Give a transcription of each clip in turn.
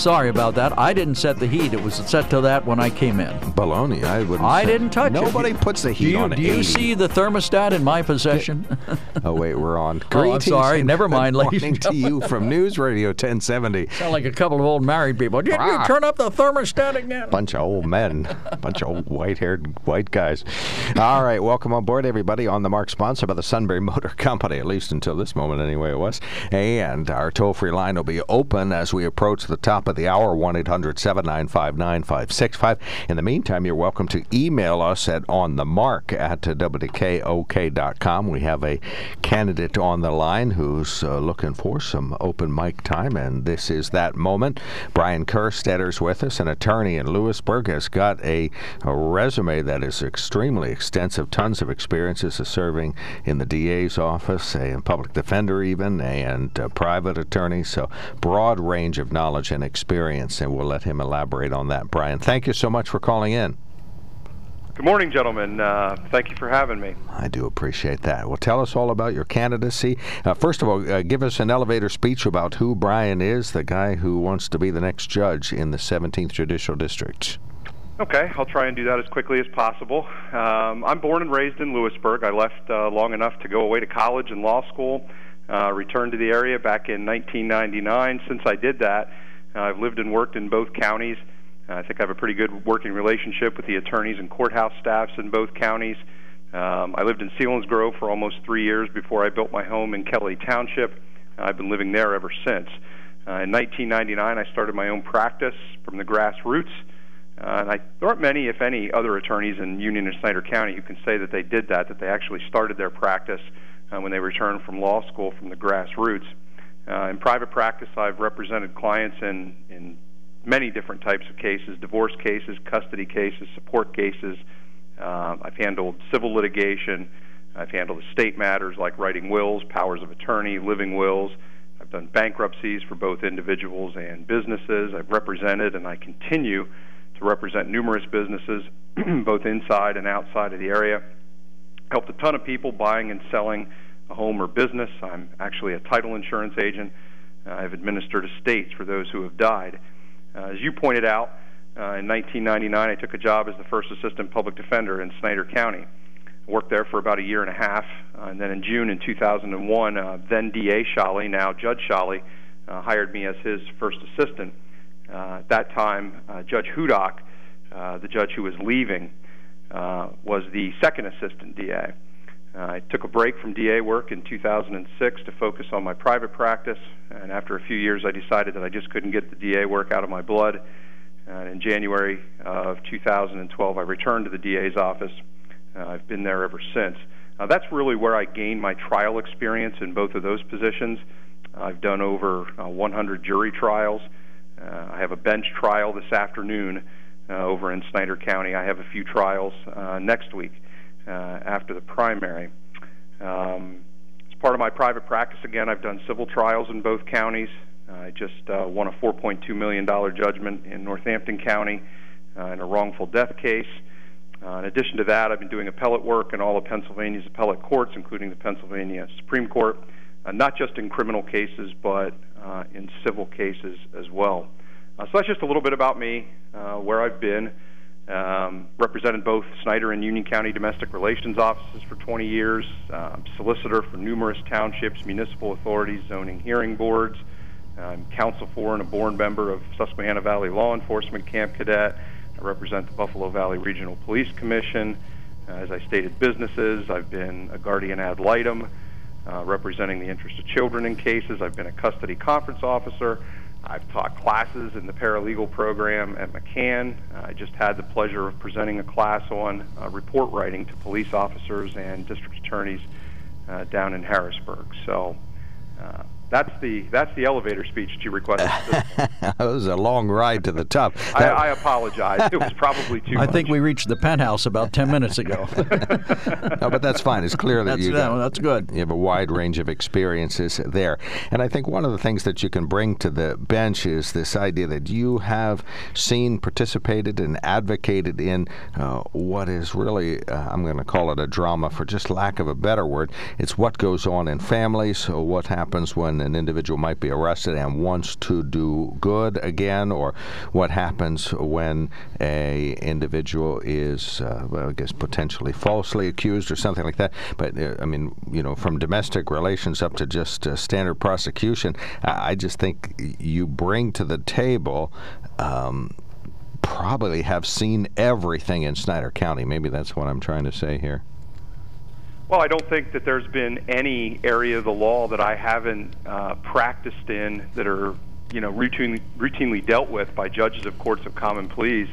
Sorry about that. I didn't set the heat. It was set to that when I came in. Baloney, I wouldn't. I didn't touch it. Nobody puts the heat you, on do you 80. see the thermostat in my possession? Oh wait, we're on. Oh, I'm sorry. Never mind, morning and to you from News Radio 1070. Sound like a couple of old married people. Did you Ah. turn up the thermostat again? Bunch of old men, bunch of old white-haired white guys. All right, welcome on board, everybody. On the mark, sponsored by the Sunbury Motor Company, at least until this moment, anyway. It was, and our toll-free line will be open as we approach the top of the hour. 1 800 795 9565. In the meantime, you're welcome to email us at onthemark at wkok.com. We have a candidate on the line who's uh, looking for some open mic time, and this is that moment. Brian Kerstetter's with us, an attorney in Lewisburg, has got a, a resume that is extremely extensive, tons of experiences of serving in the DA's office, a public defender even, and private attorney. So broad range of knowledge and experience, and we'll let him elaborate on that. Brian, thank you so much for calling in. Good morning, gentlemen. Uh, thank you for having me. I do appreciate that. Well, tell us all about your candidacy. Uh, first of all, uh, give us an elevator speech about who Brian is, the guy who wants to be the next judge in the 17th Judicial District. Okay, I'll try and do that as quickly as possible. Um, I'm born and raised in Lewisburg. I left uh, long enough to go away to college and law school, uh, returned to the area back in 1999. Since I did that, uh, I've lived and worked in both counties. Uh, I think I have a pretty good working relationship with the attorneys and courthouse staffs in both counties. Um, I lived in Selinsgrove for almost three years before I built my home in Kelly Township. Uh, I've been living there ever since. Uh, in 1999, I started my own practice from the grassroots. Uh, and I, there aren't many, if any, other attorneys in Union and Snyder County who can say that they did that, that they actually started their practice uh, when they returned from law school from the grassroots. Uh, in private practice, I've represented clients in, in many different types of cases divorce cases, custody cases, support cases. Uh, I've handled civil litigation. I've handled estate matters like writing wills, powers of attorney, living wills. I've done bankruptcies for both individuals and businesses. I've represented and I continue to represent numerous businesses, both inside and outside of the area. Helped a ton of people buying and selling a home or business. I'm actually a title insurance agent. Uh, I've administered estates for those who have died. Uh, as you pointed out, uh, in 1999, I took a job as the first assistant public defender in Snyder County. I worked there for about a year and a half, uh, and then in June in 2001, uh, then DA Sholley, now Judge Sholley, uh, hired me as his first assistant. Uh, at that time, uh, Judge Hudock, uh, the judge who was leaving, uh, was the second assistant DA. Uh, I took a break from DA work in 2006 to focus on my private practice, and after a few years, I decided that I just couldn't get the DA work out of my blood. And in January of 2012, I returned to the DA's office. Uh, I've been there ever since. That's really where I gained my trial experience in both of those positions. I've done over uh, 100 jury trials. Uh, I have a bench trial this afternoon uh, over in Snyder County. I have a few trials next week uh, after the primary. Um, as part of my private practice, again, I've done civil trials in both counties. I just uh, won a $4.2 million judgment in Northampton County uh, in a wrongful death case. Uh, in addition to that, I've been doing appellate work in all of Pennsylvania's appellate courts, including the Pennsylvania Supreme Court, uh, not just in criminal cases, but uh, in civil cases as well. Uh, so that's just a little bit about me, uh, where I've been. Um, represented both Snyder and Union County domestic relations offices for 20 years, um, solicitor for numerous townships, municipal authorities, zoning hearing boards. I'm counsel for and a board member of Susquehanna Valley Law Enforcement Camp Cadet. I represent the Buffalo Valley Regional Police Commission. Uh, as I stated, businesses. I've been a guardian ad litem uh, representing the interest of children in cases. I've been a custody conference officer. I've taught classes in the paralegal program at McCann. Uh, I just had the pleasure of presenting a class on uh, report writing to police officers and district attorneys uh, down in Harrisburg. So uh, that's the that's the elevator speech that you requested. it was a long ride to the top. I, I, apologize. It was probably too. I much. think we reached the penthouse about ten minutes ago. no, but that's fine. It's clear that that's, you got, that's good. You have a wide range of experiences there, and I think one of the things that you can bring to the bench is this idea that you have seen, participated, and advocated in uh, what is really uh, I'm going to call it a drama for just lack of a better word. It's what goes on in families, or what happens when an individual might be arrested and wants to do good again, or what happens when a individual is, uh, well, I guess, potentially falsely accused or something like that. But uh, I mean, you know, from domestic relations up to just uh, standard prosecution, I, I just think you bring to the table. Um, probably have seen everything in Snyder County. Maybe that's what I'm trying to say here. Well, I don't think that there's been any area of the law that I haven't uh, practiced in that are, you know, routinely, routinely dealt with by judges of courts of common pleas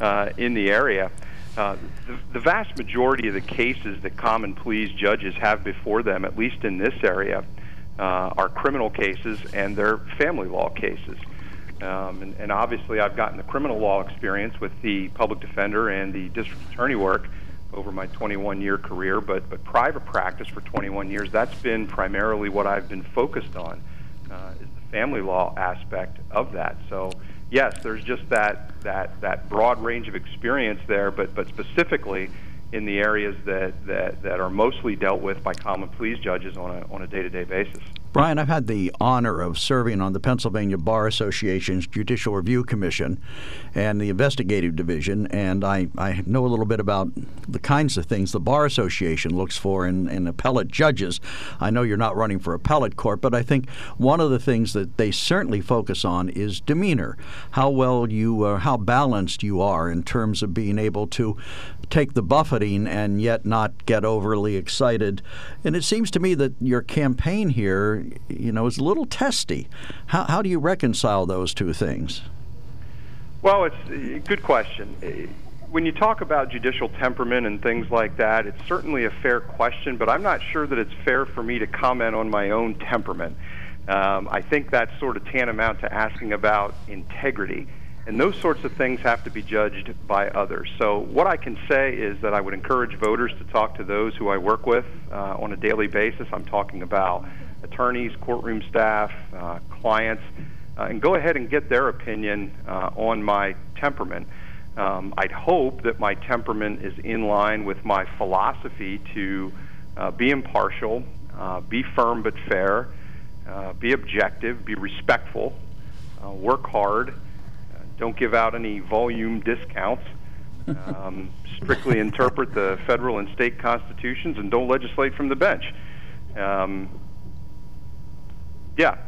uh, in the area. Uh, the, the vast majority of the cases that common pleas judges have before them, at least in this area, uh, are criminal cases and they're family law cases. Um, and, and obviously, I've gotten the criminal law experience with the public defender and the district attorney work over my 21 year career, but, but private practice for 21 years, that's been primarily what I've been focused on, uh, is the family law aspect of that. So, yes, there's just that, that, that broad range of experience there, but, but specifically in the areas that, that, that are mostly dealt with by common pleas judges on a, on a day-to-day basis. Brian, I've had the honor of serving on the Pennsylvania Bar Association's Judicial Review Commission and the Investigative Division, and I, I know a little bit about the kinds of things the Bar Association looks for in, in appellate judges. I know you're not running for appellate court, but I think one of the things that they certainly focus on is demeanor, how well you, uh, how balanced you are in terms of being able to take the buffeting and yet not get overly excited. And it seems to me that your campaign here, you know, is a little testy. How, how do you reconcile those two things? Well, it's a good question. When you talk about judicial temperament and things like that, it's certainly a fair question, but I'm not sure that it's fair for me to comment on my own temperament. Um, I think that's sort of tantamount to asking about integrity. And those sorts of things have to be judged by others. So, what I can say is that I would encourage voters to talk to those who I work with uh, on a daily basis. I'm talking about attorneys, courtroom staff, uh, clients, uh, and go ahead and get their opinion uh, on my temperament. Um, I'd hope that my temperament is in line with my philosophy to uh, be impartial, uh, be firm but fair, be objective, be respectful, work hard don't give out any volume discounts. Um, strictly interpret the federal and state constitutions and don't legislate from the bench. Um, yeah.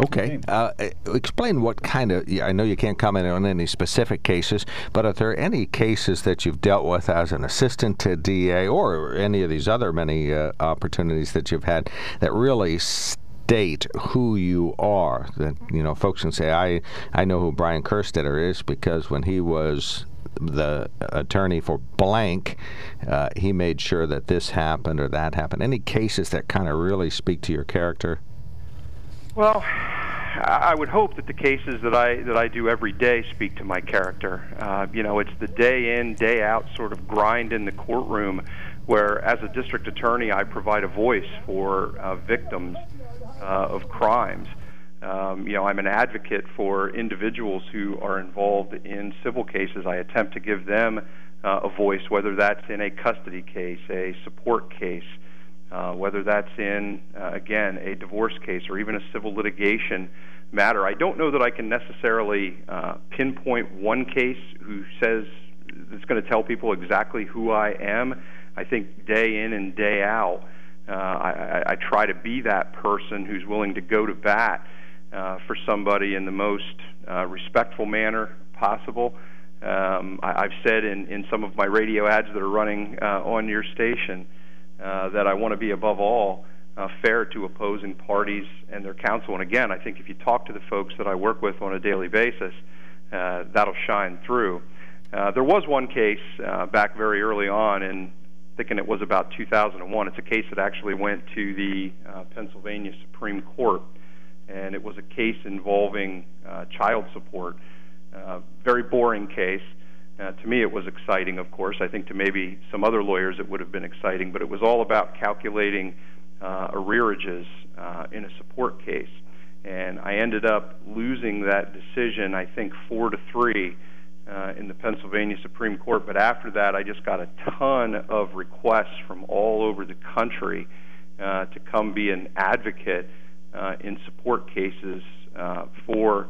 Okay. Uh, explain what kind of. I know you can't comment on any specific cases, but are there any cases that you've dealt with as an assistant to DA or any of these other many uh, opportunities that you've had that really state who you are. That you know, folks can say, "I I know who Brian Kerstetter is because when he was the attorney for blank, uh, he made sure that this happened or that happened." Any cases that kind of really speak to your character? Well. I would hope that the cases that I that I do every day speak to my character. Uh, you know, it's the day in, day out sort of grind in the courtroom, where as a district attorney, I provide a voice for uh, victims uh, of crimes. Um, you know, I'm an advocate for individuals who are involved in civil cases. I attempt to give them uh, a voice, whether that's in a custody case, a support case, uh, whether that's in, uh, again, a divorce case or even a civil litigation matter. I don't know that I can necessarily uh, pinpoint one case who says it's going to tell people exactly who I am. I think day in and day out, uh, I, I try to be that person who's willing to go to bat uh, for somebody in the most uh, respectful manner possible. Um, I, I've said in, in some of my radio ads that are running uh, on your station uh, that I want to be above all uh, fair to opposing parties and their counsel. And again, I think if you talk to the folks that I work with on a daily basis, uh, that'll shine through. Uh, there was one case uh, back very early on, and thinking it was about 2001. It's a case that actually went to the uh, Pennsylvania Supreme Court, and it was a case involving uh, child support. Uh, very boring case. Uh, to me, it was exciting, of course. I think to maybe some other lawyers it would have been exciting, but it was all about calculating uh, arrearages uh, in a support case. And I ended up losing that decision, I think, four to three uh, in the Pennsylvania Supreme Court. But after that, I just got a ton of requests from all over the country uh, to come be an advocate uh, in support cases uh, for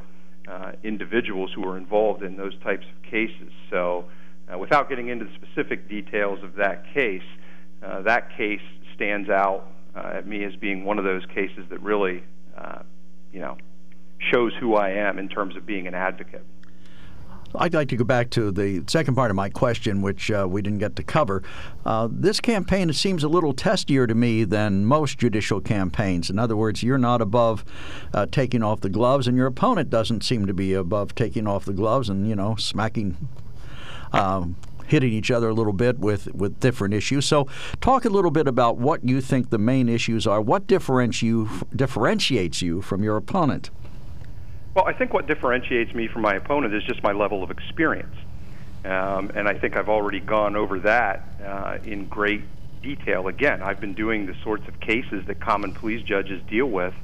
uh, individuals who are involved in those types of cases. So, uh, without getting into the specific details of that case, uh, that case stands out uh, at me as being one of those cases that really, uh, you know, shows who I am in terms of being an advocate. I'd like to go back to the second part of my question, which uh, we didn't get to cover. Uh, this campaign seems a little testier to me than most judicial campaigns. In other words, you're not above uh, taking off the gloves, and your opponent doesn't seem to be above taking off the gloves and you know smacking. Um, hitting each other a little bit with, with different issues. So, talk a little bit about what you think the main issues are. What differentiates you, differentiates you from your opponent? Well, I think what differentiates me from my opponent is just my level of experience. Um, and I think I've already gone over that uh, in great detail. Again, I've been doing the sorts of cases that common pleas judges deal with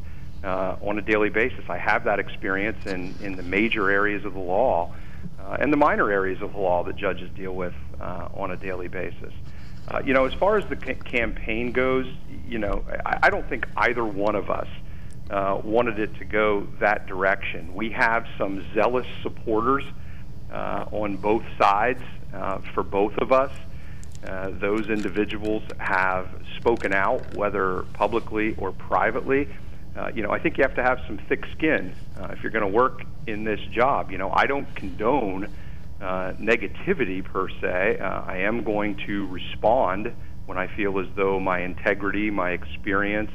uh, on a daily basis. I have that experience in, in the major areas of the law uh, and the minor areas of the law that judges deal with uh, on a daily basis. Uh, you know, as far as the c- campaign goes, you know, I, I don't think either one of us uh, wanted it to go that direction. We have some zealous supporters uh, on both sides uh, for both of us. Uh, those individuals have spoken out, whether publicly or privately. Uh, you know, I think you have to have some thick skin uh, if you're going to work in this job. You know, I don't condone negativity per se. I am going to respond when I feel as though my integrity, my experience,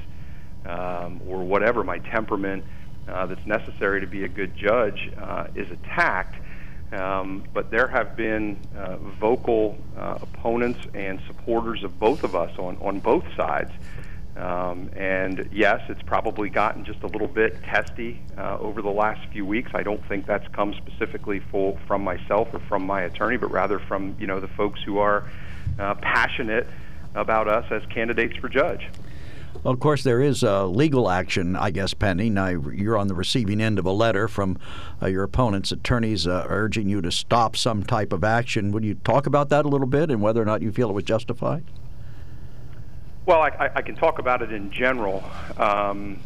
um, or whatever, my temperament uh, that's necessary to be a good judge uh, is attacked. Um, but there have been uh, vocal uh, opponents and supporters of both of us on, on both sides. Um, and yes, it's probably gotten just a little bit testy uh, over the last few weeks. I don't think that's come specifically for, from myself or from my attorney, but rather from you know the folks who are uh, passionate about us as candidates for judge. Well, of course, there is uh, legal action, I guess, pending. Now, you're on the receiving end of a letter from uh, your opponent's attorneys uh, urging you to stop some type of action. Would you talk about that a little bit and whether or not you feel it was justified? Well, I, I can talk about it in general. Um,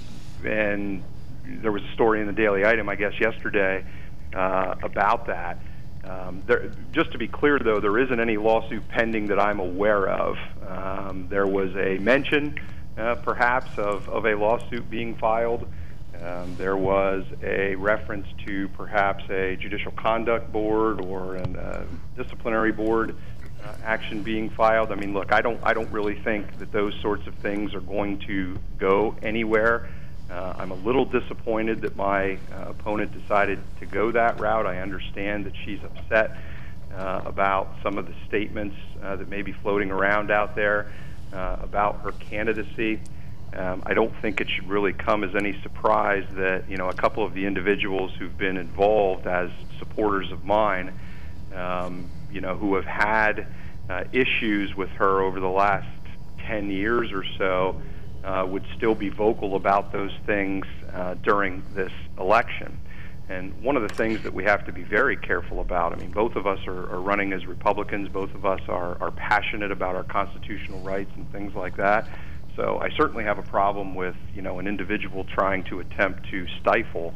and there was a story in the Daily Item, I guess, yesterday uh, about that. Um, there, just to be clear, though, there isn't any lawsuit pending that I'm aware of. Um, there was a mention uh, perhaps, of, of a lawsuit being filed. Um, there was a reference to perhaps a judicial conduct board or a uh, disciplinary board uh, action being filed. I mean, look, I don't, I don't really think that those sorts of things are going to go anywhere. Uh, I'm a little disappointed that my uh, opponent decided to go that route. I understand that she's upset uh, about some of the statements uh, that may be floating around out there uh, about her candidacy. Um, I don't think it should really come as any surprise that you know a couple of the individuals who've been involved as supporters of mine, um, you know, who have had uh, issues with her over the last 10 years or so, uh, would still be vocal about those things uh, during this election. And one of the things that we have to be very careful about, I mean, both of us are, are running as Republicans, both of us are, are passionate about our constitutional rights and things like that. So I certainly have a problem with, you know, an individual trying to attempt to stifle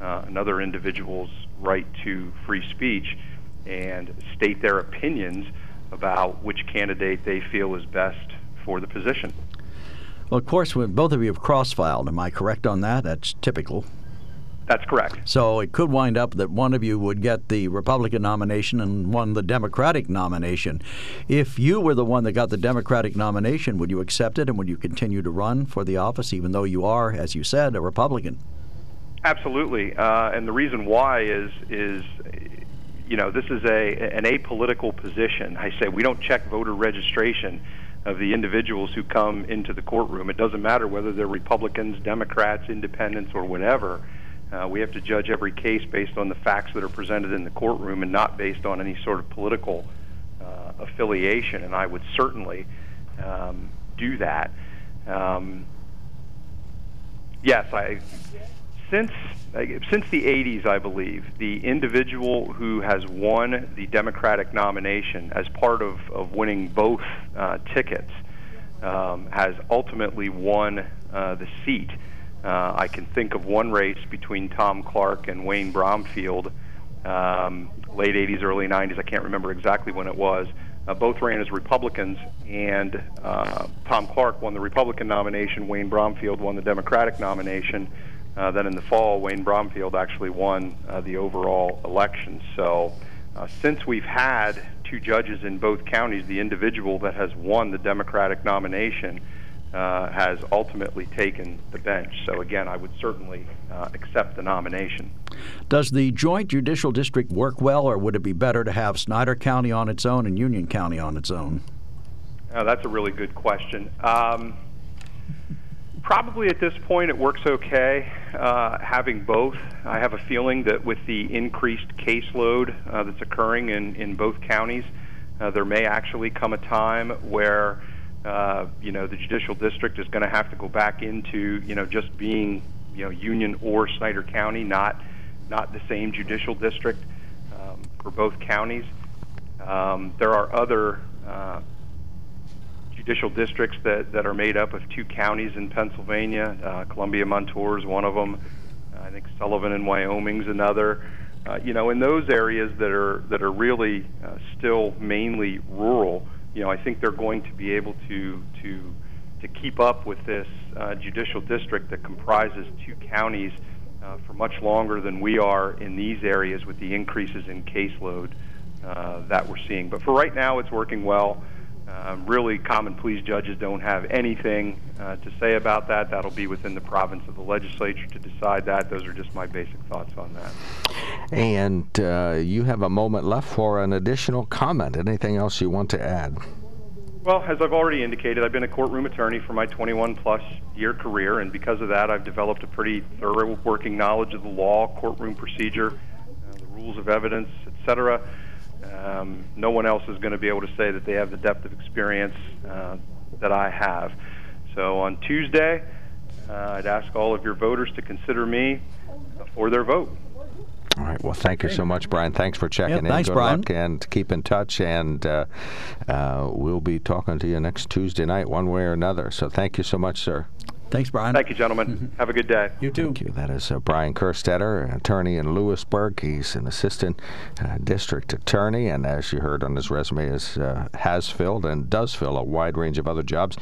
uh, another individual's right to free speech and state their opinions about which candidate they feel is best for the position. Well, of course, when both of you have cross-filed, am I correct on that? That's typical. That's correct. So it could wind up that one of you would get the Republican nomination and one the Democratic nomination. If you were the one that got the Democratic nomination, would you accept it and would you continue to run for the office, even though you are, as you said, a Republican? Absolutely, uh, and the reason why is is you know this is a an apolitical position. I say we don't check voter registration of the individuals who come into the courtroom. It doesn't matter whether they're Republicans, Democrats, Independents, or whatever. Uh, we have to judge every case based on the facts that are presented in the courtroom and not based on any sort of political uh, affiliation. And I would certainly um, do that. Um, yes, I since since the 80s, I believe the individual who has won the Democratic nomination as part of, of winning both uh, tickets um, has ultimately won uh, the seat. Uh, I can think of one race between Tom Clark and Wayne Bromfield, um, late 80s, early 90s. I can't remember exactly when it was. Uh, both ran as Republicans, and uh, Tom Clark won the Republican nomination. Wayne Bromfield won the Democratic nomination. Uh, then in the fall, Wayne Bromfield actually won uh, the overall election. So, uh, since we've had two judges in both counties, the individual that has won the Democratic nomination uh, has ultimately taken the bench. So, again, I would certainly uh, accept the nomination. Does the joint judicial district work well, or would it be better to have Snyder County on its own and Union County on its own? Uh, that's a really good question. Um, probably at this point it works okay uh, having both. I have a feeling that with the increased caseload uh, that's occurring in, in both counties, uh, there may actually come a time where uh, you know, the judicial district is going to have to go back into, you know, just being, you know, Union or Snyder County, not not the same judicial district um, for both counties. Um, there are other uh, judicial districts that, that are made up of two counties in Pennsylvania. Uh, Columbia Montour is one of them. I think Sullivan in Wyoming is another. Uh, you know, in those areas that are that are really uh, still mainly rural, you know, I think they're going to be able to to to keep up with this uh, judicial district that comprises two counties uh, for much longer than we are in these areas with the increases in caseload uh, that we're seeing. But for right now, it's working well. Um, really, common pleas judges don't have anything uh, to say about that. That'll be within the province of the legislature to decide that. Those are just my basic thoughts on that. And uh, you have a moment left for an additional comment. Anything else you want to add? Well, as I've already indicated, I've been a courtroom attorney for my 21 plus year career, and because of that, I've developed a pretty thorough working knowledge of the law, courtroom procedure, uh, the rules of evidence, etc. Um, no one else is going to be able to say that they have the depth of experience uh, that I have. So on Tuesday, uh, I'd ask all of your voters to consider me for their vote. All right. Well, thank you so much, Brian. Thanks for checking yeah, in. Thanks, Good Brian. luck and keep in touch. And uh, uh, we'll be talking to you next Tuesday night, one way or another. So thank you so much, sir. Thanks, Brian. Thank you, gentlemen. Mm-hmm. Have a good day. You too. Thank you. That is uh, Brian Kerstetter, attorney in Lewisburg. He's an assistant uh, district attorney, and as you heard on his resume, is, uh, has filled and does fill a wide range of other jobs.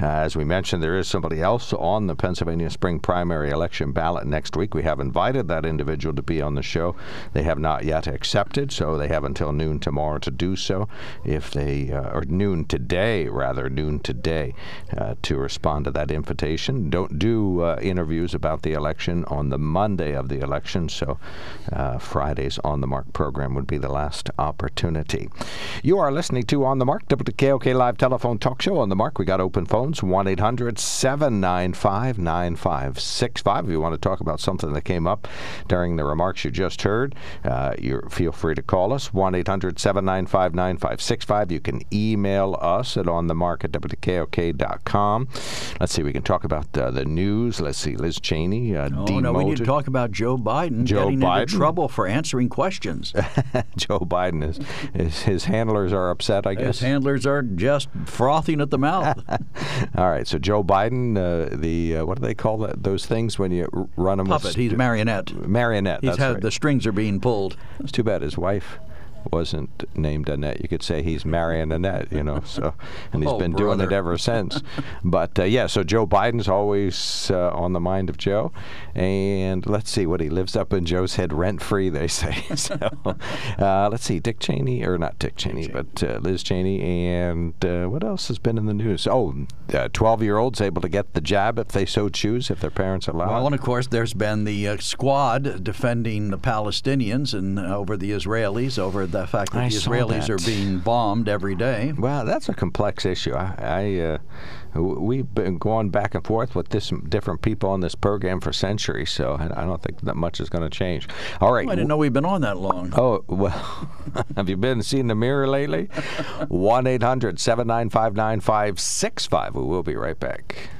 Uh, as we mentioned, there is somebody else on the Pennsylvania spring primary election ballot next week. We have invited that individual to be on the show. They have not yet accepted, so they have until noon tomorrow to do so. If they, uh, or noon today, rather, noon today, uh, to respond to that invitation don't do uh, interviews about the election on the Monday of the election, so uh, Friday's On the Mark program would be the last opportunity. You are listening to On the Mark, WKOK Live Telephone Talk Show. On the Mark, we got open phones 1 800 795 9565. If you want to talk about something that came up during the remarks you just heard, uh, you feel free to call us 1 800 795 9565. You can email us at onthemark at WKOK.com. Let's see, we can talk about uh, the news. Let's see, Liz Cheney uh, oh, demoted. no, we need to talk about Joe Biden Joe getting Biden? into trouble for answering questions. Joe Biden is, is his handlers are upset. I guess His handlers are just frothing at the mouth. All right. So Joe Biden, uh, the uh, what do they call that? Those things when you run them Puppet. with He's marionette. marionette. He's that's had right. the strings are being pulled. It's too bad his wife wasn't named Annette. You could say he's marrying Annette, you know. So, and he's Oh, been doing it ever since. but uh, yeah, so Joe Biden's always uh, on the mind of Joe, and let's see what he lives up in Joe's head rent free. They say. so, uh, let's see, Dick Cheney or not Dick Cheney, but uh, Liz Cheney, and uh, what else has been in the news? Oh, Oh, twelve-year-olds able to get the jab if they so choose, if their parents allow. Well, and of course, there's been the uh, squad defending the Palestinians and uh, over the Israelis, over the fact that I the Israelis that. are being bombed every day. Well, that's a complex issue. I, I uh, w- we've been going back and forth with this different people on this program for centuries, so I I don't think that much is going to change. All right. I didn't know we've been on that long. Oh, well, have you been seeing the mirror lately? 1 800 795 9565. We will be right back.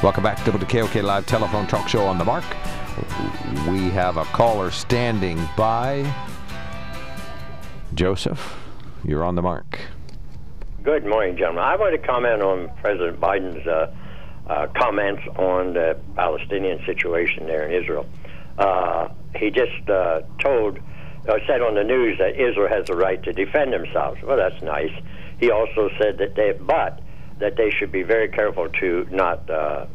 Welcome back to the KOK Live Telephone Talk Show on the Mark. We have a caller standing by. Joseph, you're on the mark. Good morning, gentlemen. I want to comment on President Biden's uh, uh, comments on the Palestinian situation there in Israel. Uh, he just uh, told, uh, said on the news that Israel has the right to defend themselves. Well, that's nice. He also said that they, but that they should be very careful to not uh,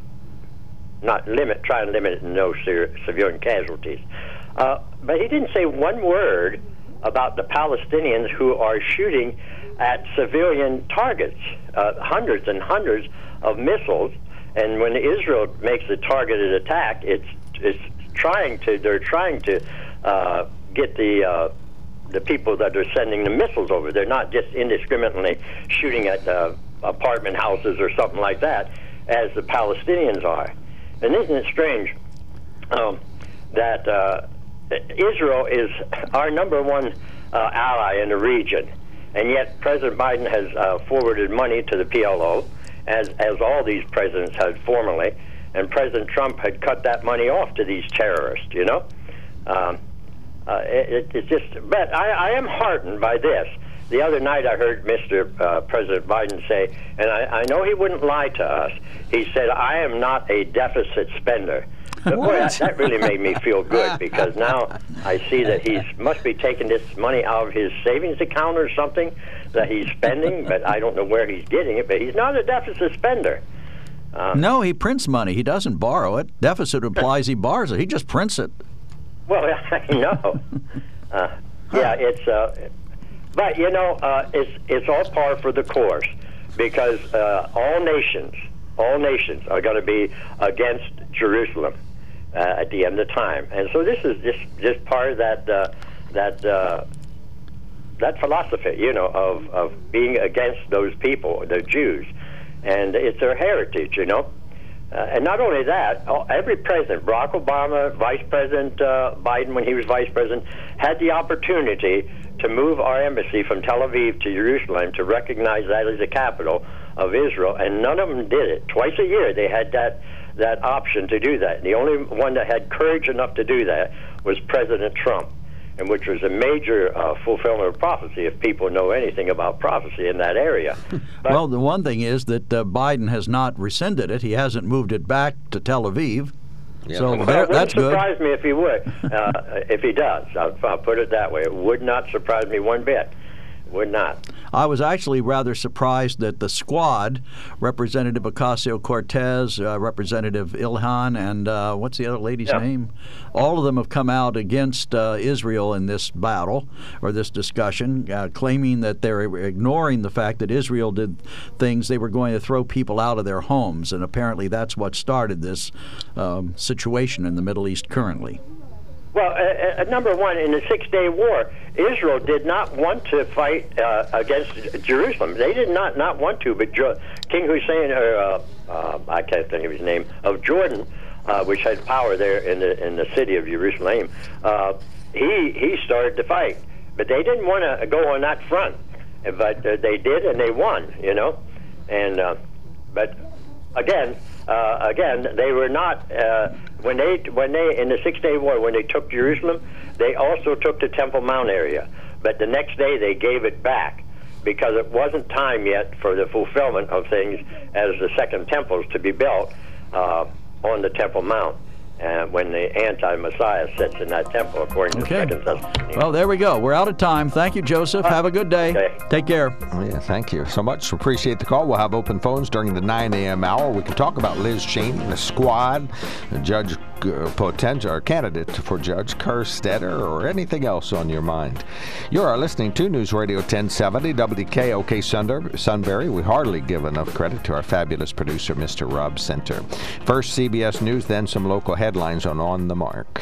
not limit, try and limit no ser- civilian casualties. Uh, but he didn't say one word about the Palestinians who are shooting at civilian targets, uh, hundreds and hundreds of missiles. And when Israel makes a targeted attack, it's it's trying to they're trying to uh, get the uh, the people that are sending the missiles over. They're not just indiscriminately shooting at uh, apartment houses or something like that, as the Palestinians are. And isn't it strange um, that uh, Israel is our number one uh, ally in the region, and yet President Biden has uh, forwarded money to the PLO, as as all these presidents had formerly, and President Trump had cut that money off to these terrorists. You know, um, uh, it, it's just. But I, I am heartened by this. The other night, I heard Mr. Uh, President Biden say, and I, I know he wouldn't lie to us. He said, "I am not a deficit spender." But boy, that, that really made me feel good because now I see that he must be taking this money out of his savings account or something that he's spending, but I don't know where he's getting it. But he's not a deficit spender. Um, No, he prints money. He doesn't borrow it. Deficit implies he borrows it. He just prints it. Well, I know. Uh, yeah, it's. Uh, but you know, uh, it's it's all par for the course because uh, all nations, all nations are going to be against Jerusalem uh, at the end of time, and so this is just just part of that uh, that. Uh, that philosophy, you know, of, of being against those people, the Jews, and it's their heritage, you know. Uh, and not only that, every president, Barack Obama, Vice President uh, Biden, when he was vice president, had the opportunity to move our embassy from Tel Aviv to Jerusalem to recognize that as the capital of Israel, and none of them did it. Twice a year, they had that that option to do that. The only one that had courage enough to do that was President Trump, and which was a major uh, fulfillment of prophecy. If people know anything about prophecy in that area, but, well, the one thing is that uh, Biden has not rescinded it. He hasn't moved it back to Tel Aviv. So Well, there, it wouldn't that's good. surprise me if he would. Uh, if he does, I'll, I'll put it that way. It would not surprise me one bit. Would not. I was actually rather surprised that the squad, Representative Ocasio Cortez, uh, Representative Ilhan, and uh, what's the other lady's Yeah. name? All of them have come out against uh, Israel in this battle or this discussion, uh, claiming that they're ignoring the fact that Israel did things they were going to throw people out of their homes, and apparently that's what started this um, situation in the Middle East currently. Well, uh, uh, number one, in the Six Day War, Israel did not want to fight uh, against Jerusalem. They did not not want to, but jo- King Hussein, or uh, uh, I can't think of his name, of Jordan, uh, which had power there in the in the city of Jerusalem, uh, he he started to fight, but they didn't want to go on that front, but uh, they did, and they won. You know, and uh, but again, uh, again, they were not uh, when they when they in the Six Day War when they took Jerusalem, they also took the Temple Mount area, but the next day they gave it back because it wasn't time yet for the fulfillment of things as the second temples to be built uh, on the Temple Mount. Uh, when the anti-Messiah sits in that temple, according to Okay. Second Thessalonians. Well, there we go. We're out of time. Thank you, Joseph. Have a good day. Okay. Take care. Oh, Yeah, thank you so much. Appreciate the call. We'll have open phones during the 9 a.m. hour. We can talk about Liz Cheney, the squad, the judge Uh, potential or candidate for Judge Kerstetter, or anything else on your mind. You are listening to News Radio 1070 WKOK Sunbury. We hardly give enough credit to our fabulous producer, Mr. Rob Center. First CBS News, then some local headlines on On the Mark.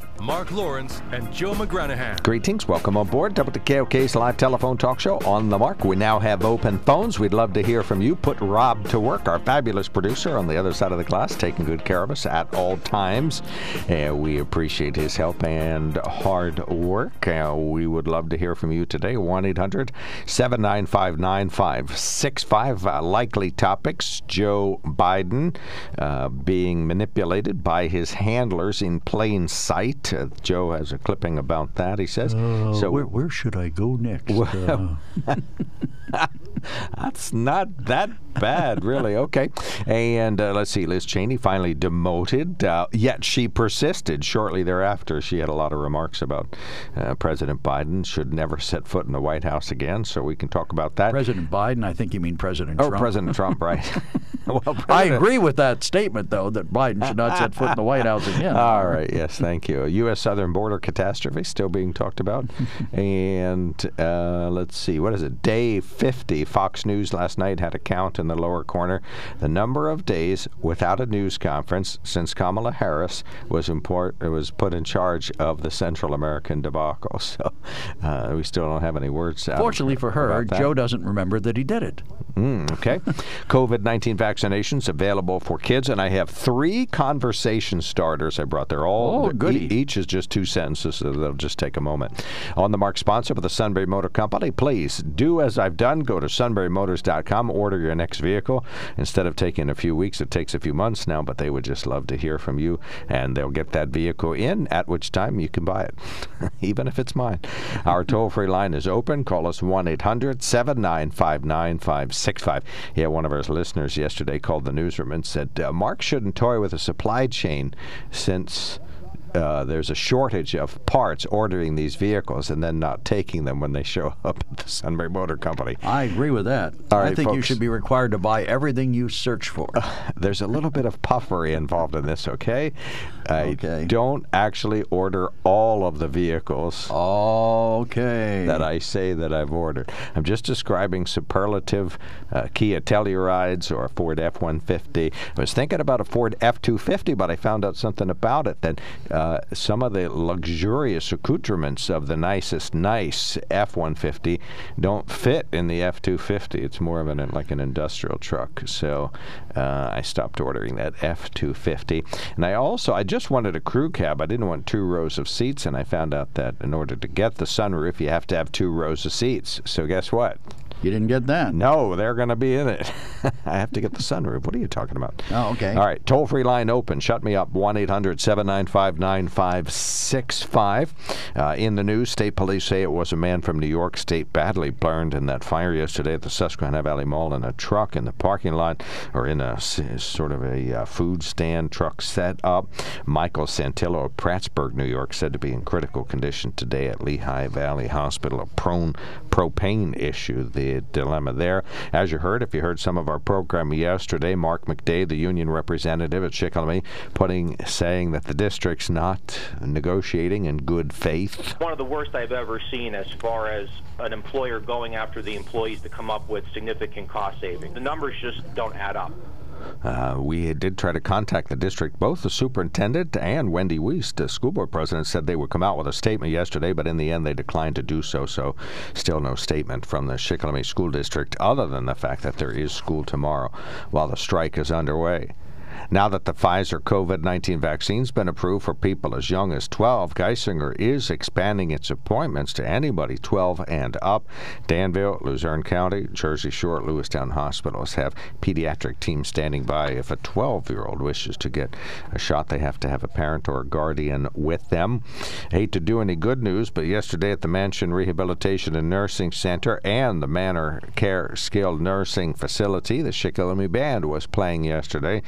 Mark Lawrence and Joe McGranahan. Greetings. Welcome on board WKOK's live telephone talk show on the mark. We now have open phones. We'd love to hear from you. Put Rob to work, our fabulous producer on the other side of the glass, taking good care of us at all times. Uh, we appreciate his help and hard work. Uh, we would love to hear from you today. 1 800 795 9565. Uh, Likely topics Joe Biden uh, being manipulated by his handlers in plain sight. Uh, Joe has a clipping about that, he says. so where, where should I go next? Well, That's not that bad, really. Okay. And uh, let's see, Liz Cheney finally demoted, uh, yet she persisted. Shortly thereafter, she had a lot of remarks about uh, President Biden should never set foot in the White House again. So we can talk about that. President Biden, I think you mean President oh, Trump. President Trump, right? well, I agree with that statement, though, that Biden should not set foot in the White House again. All right. Yes. Thank you. A U.S. southern border catastrophe still being talked about, and uh, let's see. What is it? Day 50. Fox News last night had a count in the lower corner. The number of days without a news conference since Kamala Harris was import, was put in charge of the Central American debacle. So uh, we still don't have any words. Fortunately for her. Joe doesn't remember that he did it. Mm, okay. COVID 19 vaccinations available for kids. And I have three conversation starters I brought. They're all, Oh, goody. e- each is just two sentences, so they'll just take a moment. On the Mark sponsor of the Sunbury Motor Company, please do as I've done. Go to sunburymotors.com, order your next vehicle. Instead of taking a few weeks, it takes a few months now, but they would just love to hear from you. And they'll get that vehicle in, at which time you can buy it, even if it's mine. Our toll free line is open. Call us 1 800 795 9565. Yeah, one of our listeners yesterday called the newsroom and said, uh, Mark shouldn't toy with a supply chain since. Uh, there's a shortage of parts ordering these vehicles and then not taking them when they show up at the Sunbury Motor Company. I agree with that. All I right, think you should be required to buy everything you search for. There's a little bit of puffery involved in this, okay? I Okay. don't actually order all of the vehicles okay. that I say that I've ordered. I'm just describing superlative uh, Kia Tellurides or a Ford F-150. I was thinking about a Ford F-250, but I found out something about it that uh, some of the luxurious accoutrements of the nicest nice F-150 don't fit in the F-250. It's more of an like an industrial truck. So uh, I stopped ordering that F-250. And I also I just wanted a crew cab. I didn't want two rows of seats, and I found out that in order to get the sunroof, you have to have two rows of seats. So guess what? You didn't get that? No, they're going to be in it. I have to get the sunroof. What are you talking about? Oh, okay. All right, toll free line open. Shut me up 1 800 795 9565. Uh, in the news, state police say it was a man from New York State badly burned in that fire yesterday at the Susquehanna Valley Mall in a truck in the parking lot or in a sort of a uh, food stand truck set up. Michael Santillo of Prattsburgh, New York, said to be in critical condition today at Lehigh Valley Hospital. A prone propane issue. The dilemma there. As you heard, if you heard some of our program yesterday, Mark McDade, the union representative at Shikellamy, putting saying that the district's not negotiating in good faith. One of the worst I've ever seen as far as an employer going after the employees to come up with significant cost savings. The numbers just don't add up. Uh, we did try to contact the district. Both the superintendent and Wendy Wiest, the school board president, said they would come out with a statement yesterday, but in the end they declined to do so. So, still no statement from the Shikellamy School District other than the fact that there is school tomorrow while the strike is underway. Now that the Pfizer COVID 19 vaccine's been approved for people as young as 12, Geisinger is expanding its appointments to anybody 12 and up. Danville, Luzerne County, Jersey Shore, Lewistown hospitals have pediatric teams standing by. If a 12 year old wishes to get a shot, they have to have a parent or a guardian with them. Hate to do any good news, but yesterday at the Mansion Rehabilitation and Nursing Center and the Manor Care Skilled Nursing Facility, the Shikellamy Band was playing yesterday,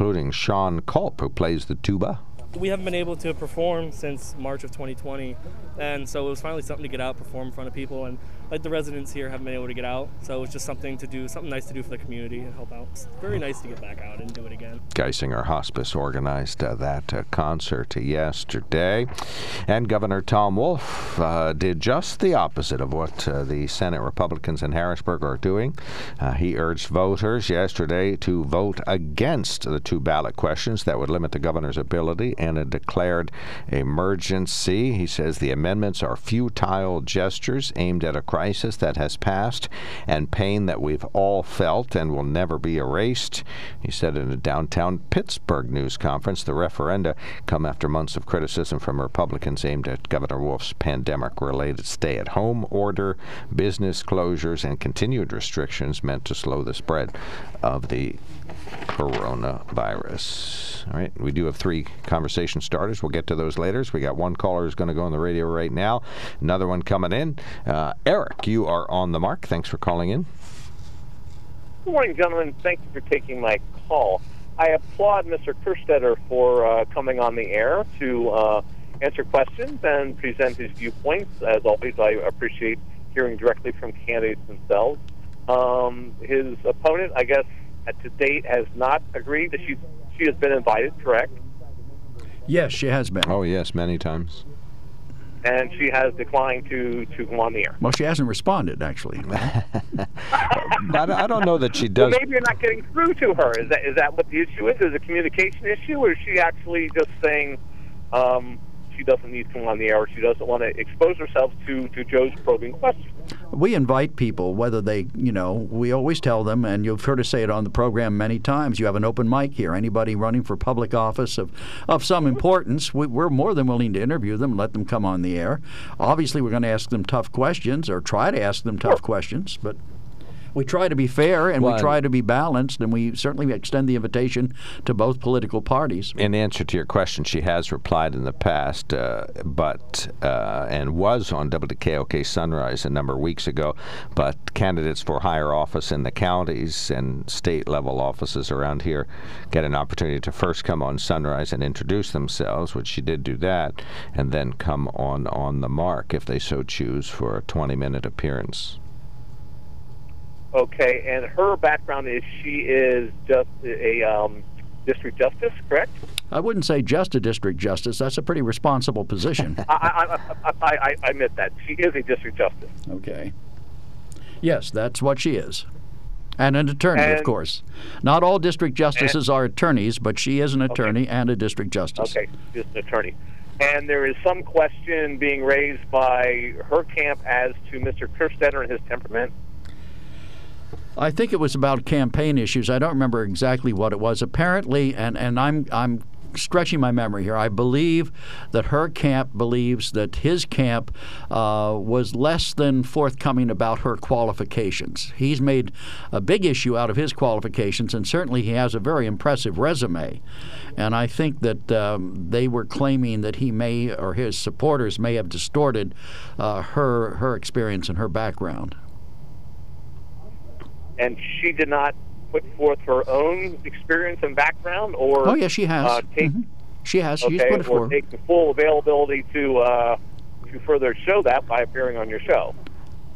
including Sean Culp, who plays the tuba. We haven't been able to perform since March of 2020, and so it was finally something to get out, perform in front of people, and like the residents here haven't been able to get out, so it was just something to do, something nice to do for the community and help out. It's very nice to get back out and do it again. Geisinger Hospice organized uh, that uh, concert yesterday, and Governor Tom Wolf uh, did just the opposite of what uh, the Senate Republicans in Harrisburg are doing. Uh, he urged voters yesterday to vote against the two ballot questions that would limit the governor's ability and a declared emergency. He says the amendments are futile gestures aimed at a crisis that has passed and pain that we've all felt and will never be erased. He said in a downtown Pittsburgh news conference the referenda come after months of criticism from Republicans aimed at Governor Wolf's pandemic related stay at home order, business closures, and continued restrictions meant to slow the spread of the coronavirus. All right, we do have three conversation starters. We'll get to those later. We got one caller who's going to go on the radio right now, another one coming in. Uh, Eric, you are on the mark. Thanks for calling in. Good morning, gentlemen. Thank you for taking my call. I applaud Mr. Kerstetter for uh, coming on the air to uh, answer questions and present his viewpoints. As always, I appreciate hearing directly from candidates themselves. Um, his opponent, I guess, to date has not agreed that she she has been invited. Correct? Yes, she has been. Oh yes, many times. And she has declined to to come on the air. Well, she hasn't responded actually. I, don't know that she does. Well, maybe you're not getting through to her. Is that is that what the issue is? Is it a communication issue, or is she actually just saying? Um, she doesn't need to come on the air she doesn't want to expose herself to, to Joe's probing questions. We invite people, whether they, you know, we always tell them, and you've heard us say it on the program many times, you have an open mic here. Anybody running for public office of, of some importance, we, we're more than willing to interview them, let them come on the air. Obviously, we're going to ask them tough questions or try to ask them tough sure. questions, but we try to be fair and well, we try to be balanced, and we certainly extend the invitation to both political parties. In answer to your question, she has replied in the past, uh, but uh, and was on WKOK Sunrise a number of weeks ago. But candidates for higher office in the counties and state level offices around here get an opportunity to first come on Sunrise and introduce themselves, which she did do that, and then come on on the mark if they so choose for a 20 minute appearance. Okay, and her background is she is just a um, district justice, correct? I wouldn't say just a district justice. That's a pretty responsible position. I, I, I, I, admit that. She is a district justice. Okay. Yes, that's what she is. And an attorney, and, of course. Not all district justices and, are attorneys, but she is an attorney okay. and a district justice. Okay, just an attorney. And there is some question being raised by her camp as to Mr. Kerstetter and his temperament. I think it was about campaign issues. I don't remember exactly what it was. Apparently, and, and I'm I'm stretching my memory here. I believe that her camp believes that his camp uh, was less than forthcoming about her qualifications. He's made a big issue out of his qualifications, and certainly he has a very impressive resume. And I think that um, they were claiming that he may, or his supporters may have distorted uh, her her experience and her background. And she did not put forth her own experience and background, or oh yeah, she has. Uh, take, mm-hmm. She has. Okay, She's put it or forward. take the full availability to uh, to further show that by appearing on your show.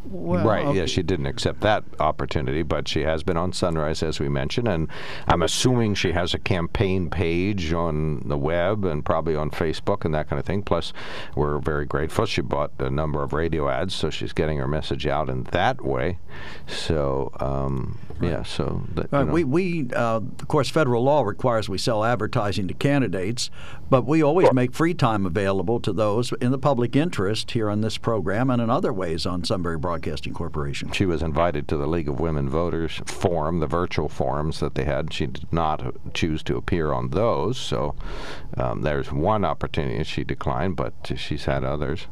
Well, right. okay. Yeah, she didn't accept that opportunity, but she has been on Sunrise, as we mentioned, and I'm assuming she has a campaign page on the web and probably on Facebook and that kind of thing. Plus, we're very grateful. She bought a number of radio ads, so she's getting her message out in that way. So, um, yeah, so. That, you Uh, we, we uh, of course, federal law requires we sell advertising to candidates, but we always make free time available to those in the public interest here on this program and in other ways on Sunbury Broadcasting Corporation. She was invited to the League of Women Voters forum, the virtual forums that they had. She did not choose to appear on those, so um, there's one opportunity she declined, but she's had others.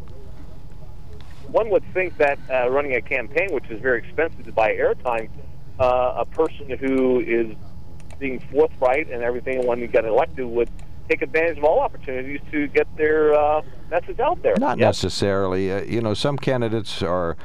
One would think that uh, running a campaign, which is very expensive to buy airtime, uh, a person who is being forthright and everything when you get elected would take advantage of all opportunities to get their uh, message out there. Not Yes. necessarily. Uh, you know, some candidates are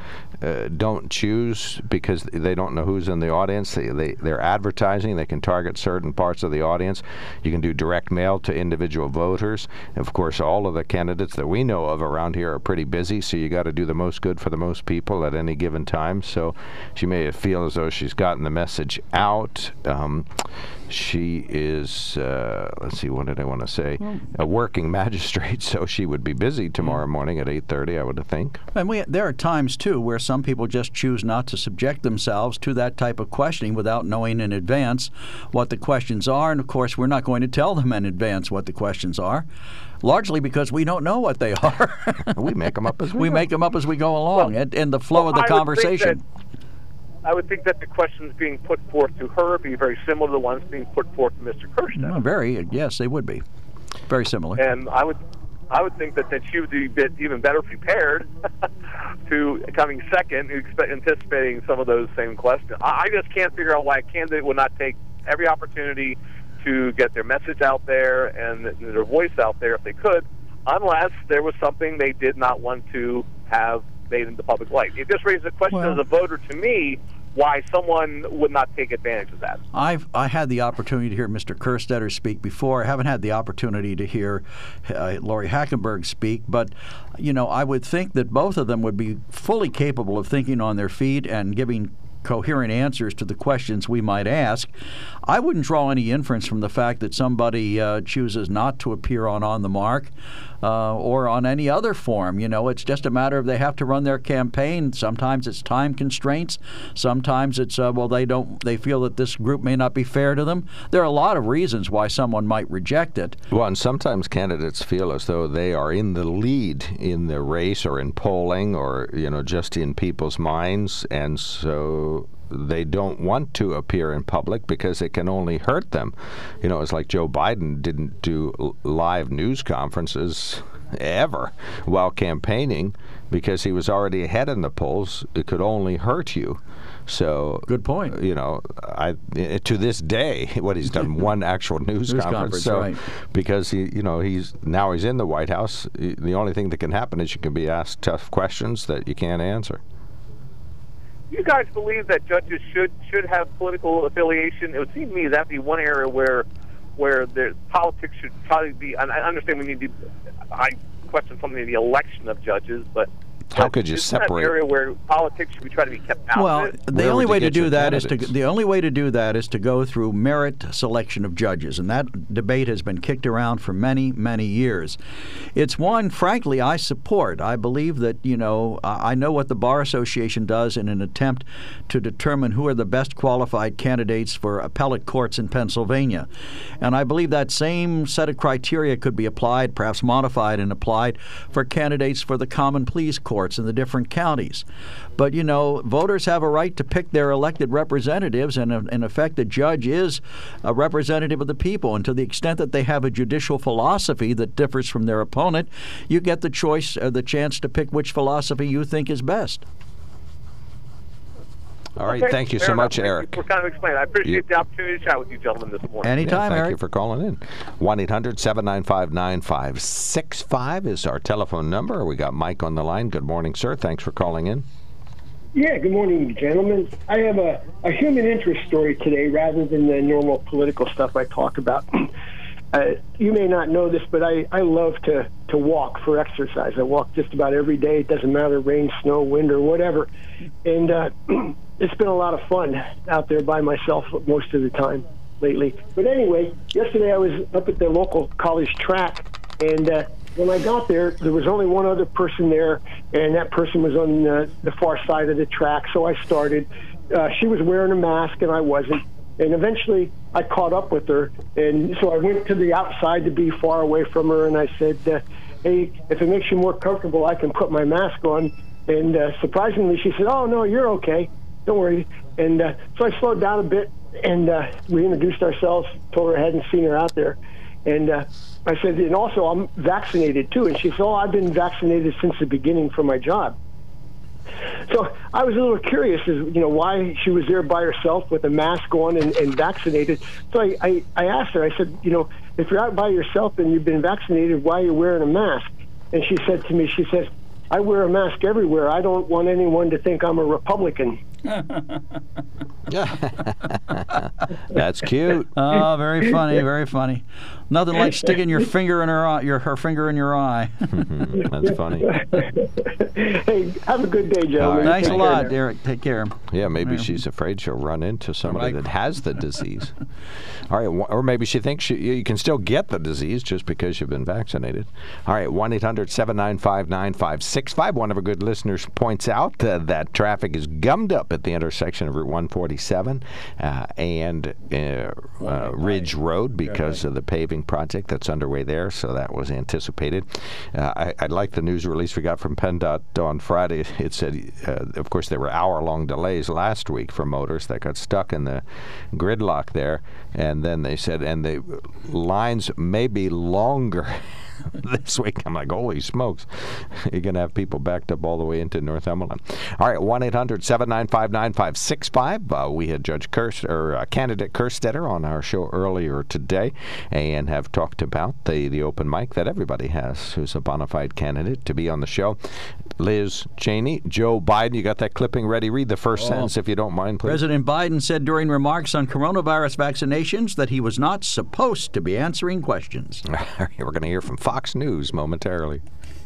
uh, don't choose because they don't know who's in the audience. They, they they're advertising. They can target certain parts of the audience. You can do direct mail to individual voters. Of course, all of the candidates that we know of around here are pretty busy. So you got to do the most good for the most people at any given time. So she may feel as though she's gotten the message out. Um, she is, uh, let's see, what did I want to say? A working magistrate, so she would be busy mm-hmm. tomorrow morning at 8:30, I would think. And we, there are times, too, where some people just choose not to subject themselves to that type of questioning without knowing in advance what the questions are. And of course, we're not going to tell them in advance what the questions are, largely because we don't know what they are. we make them up as we, we go. make them up as we go along and in the flow of the I conversation. I would think that the questions being put forth to her would be very similar to the ones being put forth to Mr. Kirsten. Very, yes, they would be. Very similar. And I would, I would think that, that she would be bit even better prepared to coming second, expect, anticipating some of those same questions. I, I just can't figure out why a candidate would not take every opportunity to get their message out there and their voice out there if they could, unless there was something they did not want to have made in the public light. It just raises a question Well- as a voter to me why someone would not take advantage of that. I've I had the opportunity to hear Mr. Kerstetter speak before. I haven't had the opportunity to hear uh, Lori Hackenberg speak, but you know I would think that both of them would be fully capable of thinking on their feet and giving coherent answers to the questions we might ask. I wouldn't draw any inference from the fact that somebody uh, chooses not to appear on On the Mark uh, or on any other form. You know, it's just a matter of they have to run their campaign. Sometimes it's time constraints. Sometimes it's uh, well they don't they feel that this group may not be fair to them. There are a lot of reasons why someone might reject it. Well, and sometimes candidates feel as though they are in the lead in the race or in polling or, you know, just in people's minds. And so they don't want to appear in public because it can only hurt them. You know, it's like Joe Biden didn't do live news conferences ever while campaigning because he was already ahead in the polls. It could only hurt you. So Good point. You know, I eh, to this day, what he's done one actual news, News conference. conference, So right. because he, you know, he's now he's in the White House. eh, The only thing that can happen is you can be asked tough questions that you can't answer. You guys believe that judges should should have political affiliation? It would seem to me that'd be one area where where the politics should probably be. I understand we need to. I question something in the election of judges, but How could you isn't that an area where politics should be trying to be kept out Well, of it? the Where only way to get your do that is to the only way to do that is to go through merit selection of judges, and that debate has been kicked around for many, many years. It's one, frankly, I support. I believe that you know I I know what the bar association does in an attempt to determine who are the best qualified candidates for appellate courts in Pennsylvania, and I believe that same set of criteria could be applied, perhaps modified and applied for candidates for the common pleas court courts in the different counties. But, you know, voters have a right to pick their elected representatives, and uh, in effect, the judge is a representative of the people. And to the extent that they have a judicial philosophy that differs from their opponent, you get the choice, uh, the chance to pick which philosophy you think is best. All right. Okay, Thank you fair so enough. much, Thank you Eric. For kind of explaining, I appreciate You- the opportunity to chat with you gentlemen this morning. Anytime, yeah, thank Eric. you for calling in. 1 800 795 9565 is our telephone number. We got Mike on the line. Good morning, sir. Thanks for calling in. Yeah, good morning, gentlemen. I have a, a human interest story today rather than the normal political stuff I talk about. Uh, you may not know this, but I, I love to, to walk for exercise. I walk just about every day. It doesn't matter rain, snow, wind, or whatever. And uh, it's been a lot of fun out there by myself most of the time lately. But anyway, yesterday I was up at the local college track, and uh, when I got there, there was only one other person there, and that person was on uh, the far side of the track. So I started. Uh, she was wearing a mask, and I wasn't. And eventually, I caught up with her, and so I went to the outside to be far away from her, and I said, uh, "Hey, if it makes you more comfortable, I can put my mask on." And uh, surprisingly, she said, "Oh no, you're okay. Don't worry." And uh, so I slowed down a bit, and uh, we introduced ourselves. Told her I hadn't seen her out there, and uh, I said, "And also, I'm vaccinated too." And she said, "Oh, I've been vaccinated since the beginning for my job." So I was a little curious as you know why she was there by herself with a mask on and, and vaccinated. So I, I, I asked her. I said, you know, if you're out by yourself and you've been vaccinated, why are you wearing a mask? And she said to me, she says, I wear a mask everywhere. I don't want anyone to think I'm a Republican. That's cute. Oh, very funny, very funny. Nothing like sticking your finger in her eye, your her finger in your eye. That's funny. hey, have a good day, gentlemen. All right, Thanks a thank lot, you. Derek. Take care. Yeah, maybe she's afraid she'll run into somebody Right. that has the disease. All right, or maybe she thinks she, you can still get the disease just because you've been vaccinated. All right, 1 800 795 9565. One of our good listeners points out uh, that traffic is gummed up at the intersection of Route 147 uh, and uh, uh, Ridge Road because of the paving project that's underway there, so that was anticipated. Uh, I, I like the news release we got from PennDOT on Friday. It said, uh, of course, there were hour long delays last week for motors that got stuck in the gridlock there. And then they said, and the lines may be longer. this week. I'm like, holy smokes. You're going to have people backed up all the way into Northumberland. All right, 1 800 795 9565. Uh, We had Judge Kirst, or uh, candidate Kerstetter on our show earlier today and have talked about the, the open mic that everybody has who's a bona fide candidate to be on the show. Liz Cheney, Joe Biden, you got that clipping ready? Read the first Oh. sentence if you don't mind, please. President Biden said during remarks on coronavirus vaccinations that he was not supposed to be answering questions. We're going to hear from Fox News momentarily.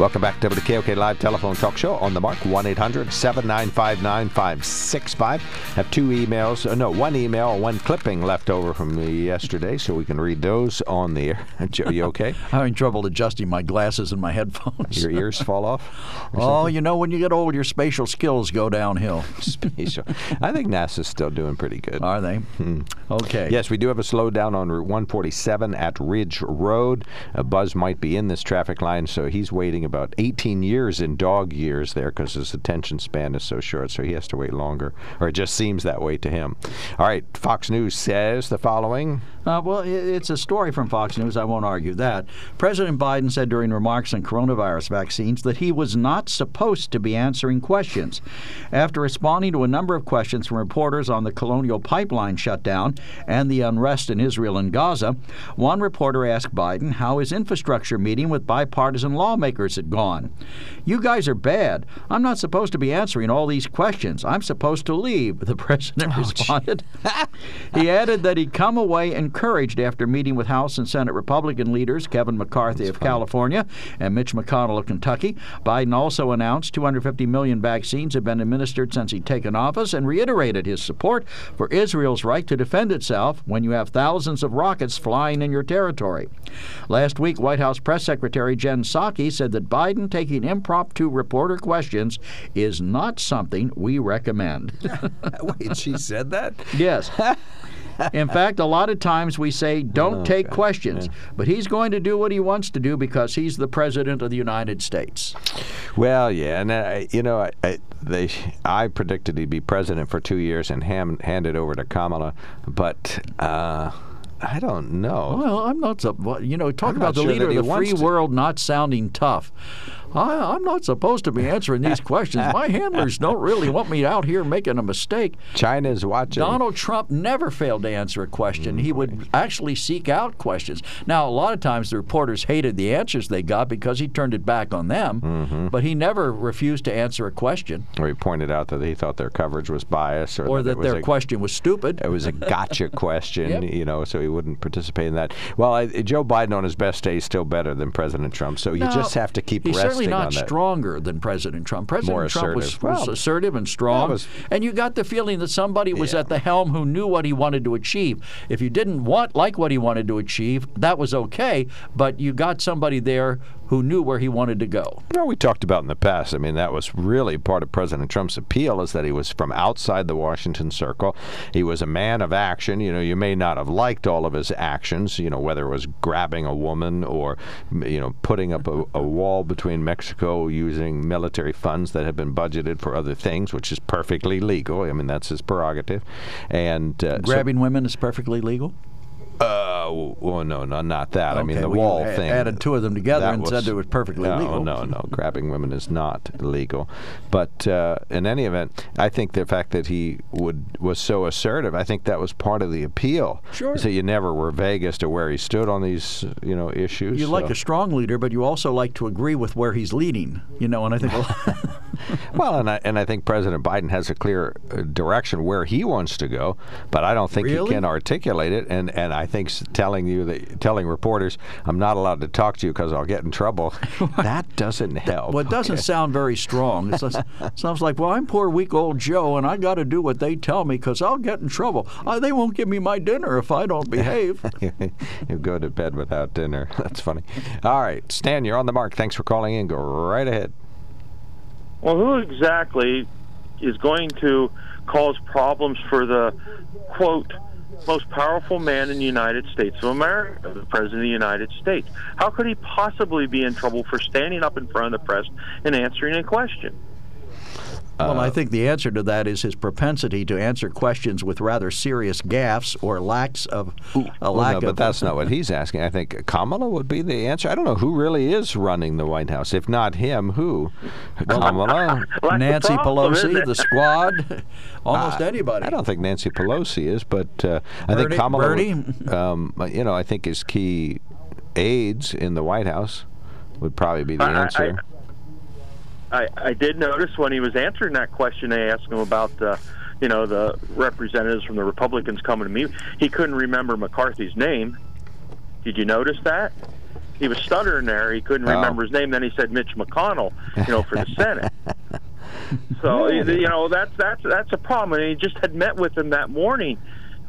Welcome back to the WKOK Live Telephone Talk Show on the mark, 1 800 795 9565. Have two emails, uh, no, one email, one clipping left over from yesterday, so we can read those on the air. Joe, you okay? I'm having trouble adjusting my glasses and my headphones. Your ears fall off? Oh, you know, when you get old, your spatial skills go downhill. Spatial. I think NASA's still doing pretty good. Are they? Okay. Yes, we do have a slowdown on Route 147 at Ridge Road. Uh, Buzz might be in this traffic line, so he's waiting about 18 years in dog years there because his attention span is so short, so he has to wait longer, or it just seems that way to him. All right, Fox News says the following. Uh, well, it's a story from Fox News. I won't argue that. President Biden said during remarks on coronavirus vaccines that he was not supposed to be answering questions. After responding to a number of questions from reporters on the Colonial Pipeline shutdown and the unrest in Israel and Gaza, one reporter asked Biden how his infrastructure meeting with bipartisan lawmakers had gone. You guys are bad. I'm not supposed to be answering all these questions. I'm supposed to leave, the president oh, responded. he added that he'd come away and encouraged after meeting with House and Senate Republican leaders Kevin McCarthy That's of funny. California and Mitch McConnell of Kentucky. Biden also announced 250 million vaccines have been administered since he'd taken office and reiterated his support for Israel's right to defend itself when you have thousands of rockets flying in your territory. Last week, White House Press Secretary Jen Psaki said that Biden taking impromptu reporter questions is not something we recommend. Wait, she said that? Yes. In fact, a lot of times we say, don't take questions. Yeah. But he's going to do what he wants to do because he's the President of the United States. Well, yeah. And, uh, you know, I, I, they, I predicted he'd be president for two years and ham, hand it over to Kamala. But. Uh, I don't know. Well, I'm not. You know, talk I'm about the sure leader of the free to. world not sounding tough. I, am not supposed to be answering these questions. My handlers don't really want me out here making a mistake. China's watching. Donald Trump never failed to answer a question. Mm-hmm. He would actually seek out questions. Now, a lot of times the reporters hated the answers they got because he turned it back on them, mm-hmm. but he never refused to answer a question. Or he pointed out that he thought their coverage was biased, or, or that, that their a, question was stupid. It was a gotcha question, yep. you know, so he wouldn't participate in that. Well, I, Joe Biden on his best day is still better than President Trump, so you no, just have to keep resting certainly not stronger than President Trump. President More Trump was, was well, assertive and strong, was, and you got the feeling that somebody was yeah. at the helm who knew what he wanted to achieve. If you didn't want like what he wanted to achieve, that was okay, but you got somebody there who knew where he wanted to go. You know, we talked about in the past. I mean, that was really part of President Trump's appeal is that he was from outside the Washington circle. He was a man of action. You know, you may not have liked all of his actions. You know, whether it was grabbing a woman or you know putting up a, a wall between Mexico using military funds that had been budgeted for other things, which is perfectly legal. I mean, that's his prerogative. And uh, grabbing so, women is perfectly legal. Uh, well, no, no, not that. Okay, I mean, the well, wall thing. Added two of them together and was, said it was perfectly no, legal. No, no, grabbing women is not legal. But uh, in any event, I think the fact that he would was so assertive, I think that was part of the appeal. Sure. So you never were vague as to where he stood on these, you know, issues. You so. like a strong leader, but you also like to agree with where he's leading. You know, and I think. well, and I and I think President Biden has a clear uh, direction where he wants to go, but I don't think really? he can articulate it. And and I think telling you that telling reporters I'm not allowed to talk to you because I'll get in trouble. that doesn't help. Well, it doesn't okay. sound very strong. It sounds like, well, I'm poor weak old Joe, and I got to do what they tell me because I'll get in trouble. Uh, they won't give me my dinner if I don't behave. you go to bed without dinner. That's funny. All right, Stan, you're on the mark. Thanks for calling in. Go right ahead. Well, who exactly is going to cause problems for the quote most powerful man in the United States of America, the President of the United States. How could he possibly be in trouble for standing up in front of the press and answering a question? Well, I think the answer to that is his propensity to answer questions with rather serious gaffes or lacks of a lack well, no, of. But that's not what he's asking. I think Kamala would be the answer. I don't know who really is running the White House. If not him, who? Kamala, Nancy Pelosi, the squad, almost uh, anybody. I don't think Nancy Pelosi is, but uh, I Bernie, think Kamala. Bernie? Would, um, you know, I think his key aides in the White House would probably be the I, answer. I, I, I I did notice when he was answering that question, they asked him about the, you know, the representatives from the Republicans coming to meet. He couldn't remember McCarthy's name. Did you notice that? He was stuttering there. He couldn't oh. remember his name. Then he said Mitch McConnell, you know, for the Senate. so you know that's that's that's a problem. And he just had met with him that morning,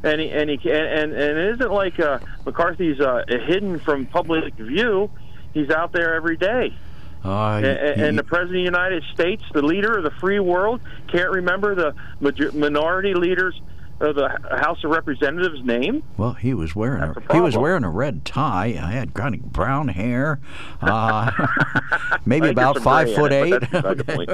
and he and he and and, and it isn't like uh, McCarthy's uh, hidden from public view. He's out there every day. Uh, and, he, and, the president of the United States, the leader of the free world, can't remember the major- minority leaders of the House of Representatives name? Well, he was wearing That's a, a he was wearing a red tie. I had kind of brown hair, uh, maybe about five foot eight. it, but that's beside the point.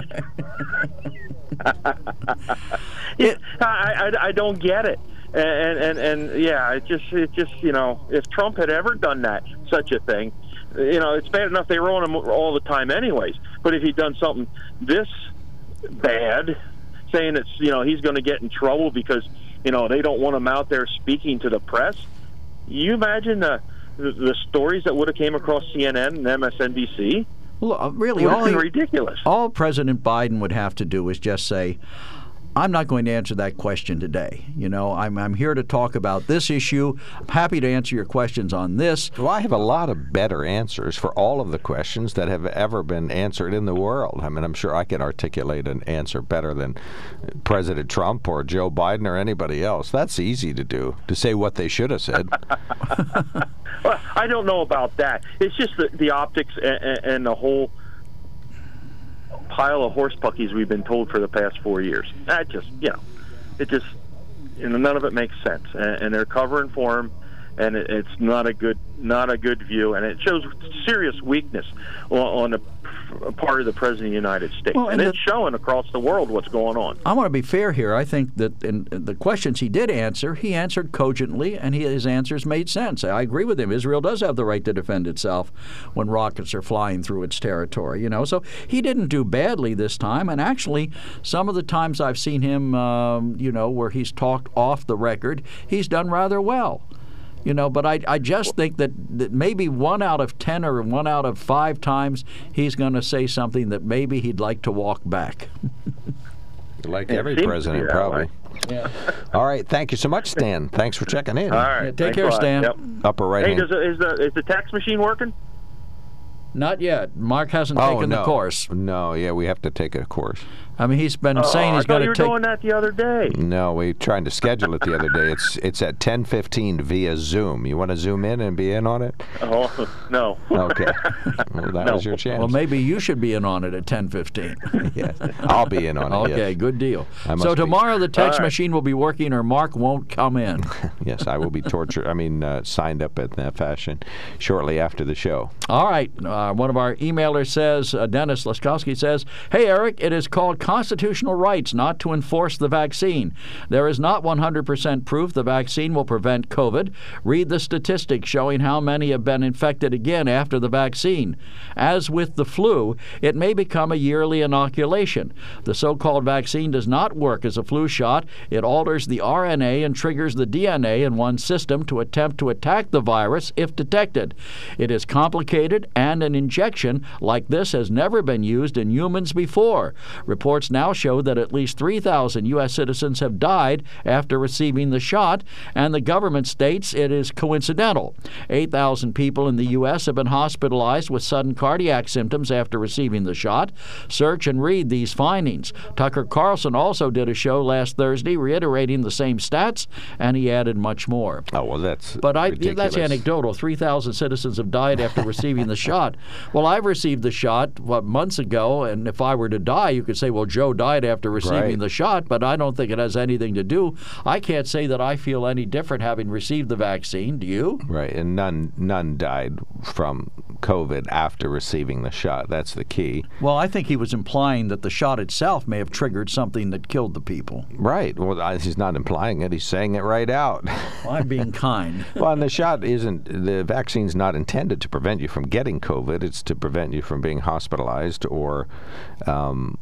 yeah, I, I, I don't get it. And, and and yeah, it just it just you know, if Trump had ever done that such a thing, you know, it's bad enough they were on him all the time, anyways. But if he'd done something this bad, saying it's you know he's going to get in trouble because you know they don't want him out there speaking to the press, you imagine the the, the stories that would have came across CNN and MSNBC. Well, uh, really, all ridiculous. All President Biden would have to do is just say, I'm not going to answer that question today. You know, I'm, I'm here to talk about this issue. I'm happy to answer your questions on this. Well, I have a lot of better answers for all of the questions that have ever been answered in the world. I mean, I'm sure I can articulate an answer better than President Trump or Joe Biden or anybody else. That's easy to do, to say what they should have said. Well, I don't know about that. It's just the, the optics and, and the whole pile of horse puckies we've been told for the past four years. That just, you know, it just, you know, none of it makes sense, and, and they're covering for him, and it, it's not a good, not a good view, and it shows serious weakness on, on the part of the president of the United States, Well, and, and it's showing across the world what's going on. I want to be fair here. I think that in the questions he did answer, he answered cogently, and he, his answers made sense. I agree with him. Israel does have the right to defend itself when rockets are flying through its territory. You know, so he didn't do badly this time. And actually, some of the times I've seen him, um, you know, where he's talked off the record, he's done rather well. You know, but I, I just think that, that maybe one out of ten or one out of five times he's going to say something that maybe he'd like to walk back. like it every seems to be president, probably. way. Yeah. All right. Thank you so much, Stan. Thanks for checking in. All right, take thanks care. Stan. Yep. Upper right Hey, hand. does is the is the tax machine working? Not yet. Mark hasn't oh, taken no. the course. No, yeah, we have to take a course. I mean, he's been Oh, saying I he's thought going you to were take. doing that the other day. No, we tried to schedule it the other day. It's it's at 10:15 via Zoom. You want to zoom in and be in on it? Oh no. Okay. Well, that No. was your chance. Well, maybe you should be in on it at 10:15. yes. I'll be in on it. Okay, yes. good deal. I must So be. tomorrow the text All right. machine will be working, or Mark won't come in. Yes, I will be tortured. I mean, uh, signed up in that fashion shortly after the show. All right. Uh, one of our emailers says, uh, Dennis Laskowski says, Hey, Eric, it is called constitutional rights not to enforce the vaccine. There is not 100% proof the vaccine will prevent COVID. Read the statistics showing how many have been infected again after the vaccine. As with the flu, it may become a yearly inoculation. The so called vaccine does not work as a flu shot. It alters the RNA and triggers the DNA in one system to attempt to attack the virus if detected. It is complicated, and an injection like this has never been used in humans before. Reports now show that at least 3,000 U.S. citizens have died after receiving the shot, and the government states it is coincidental. 8,000 people in the U.S. have been hospitalized with sudden cardiac symptoms after receiving the shot. Search and read these findings. Tucker Carlson also did a show last Thursday reiterating the same stats, and he added much more. Oh well, that's But I, ridiculous. that's anecdotal. 3,000 citizens have died after receiving the shot. Well, I've received the shot, what, months ago, and if I were to die, you could say, well, Joe died after receiving Right. the shot, but I don't think it has anything to do. I can't say that I feel any different having received the vaccine. Do you? Right, and none none died from COVID after receiving the shot. That's the key. Well, I think he was implying that the shot itself may have triggered something that killed the people. Right. Well, I- he's not implying it. He's saying it right out. Well, I'm being kind. well, and the shot isn't. The vaccine's not intended to prevent you from getting COVID. It's to prevent you from being hospitalized or. Um,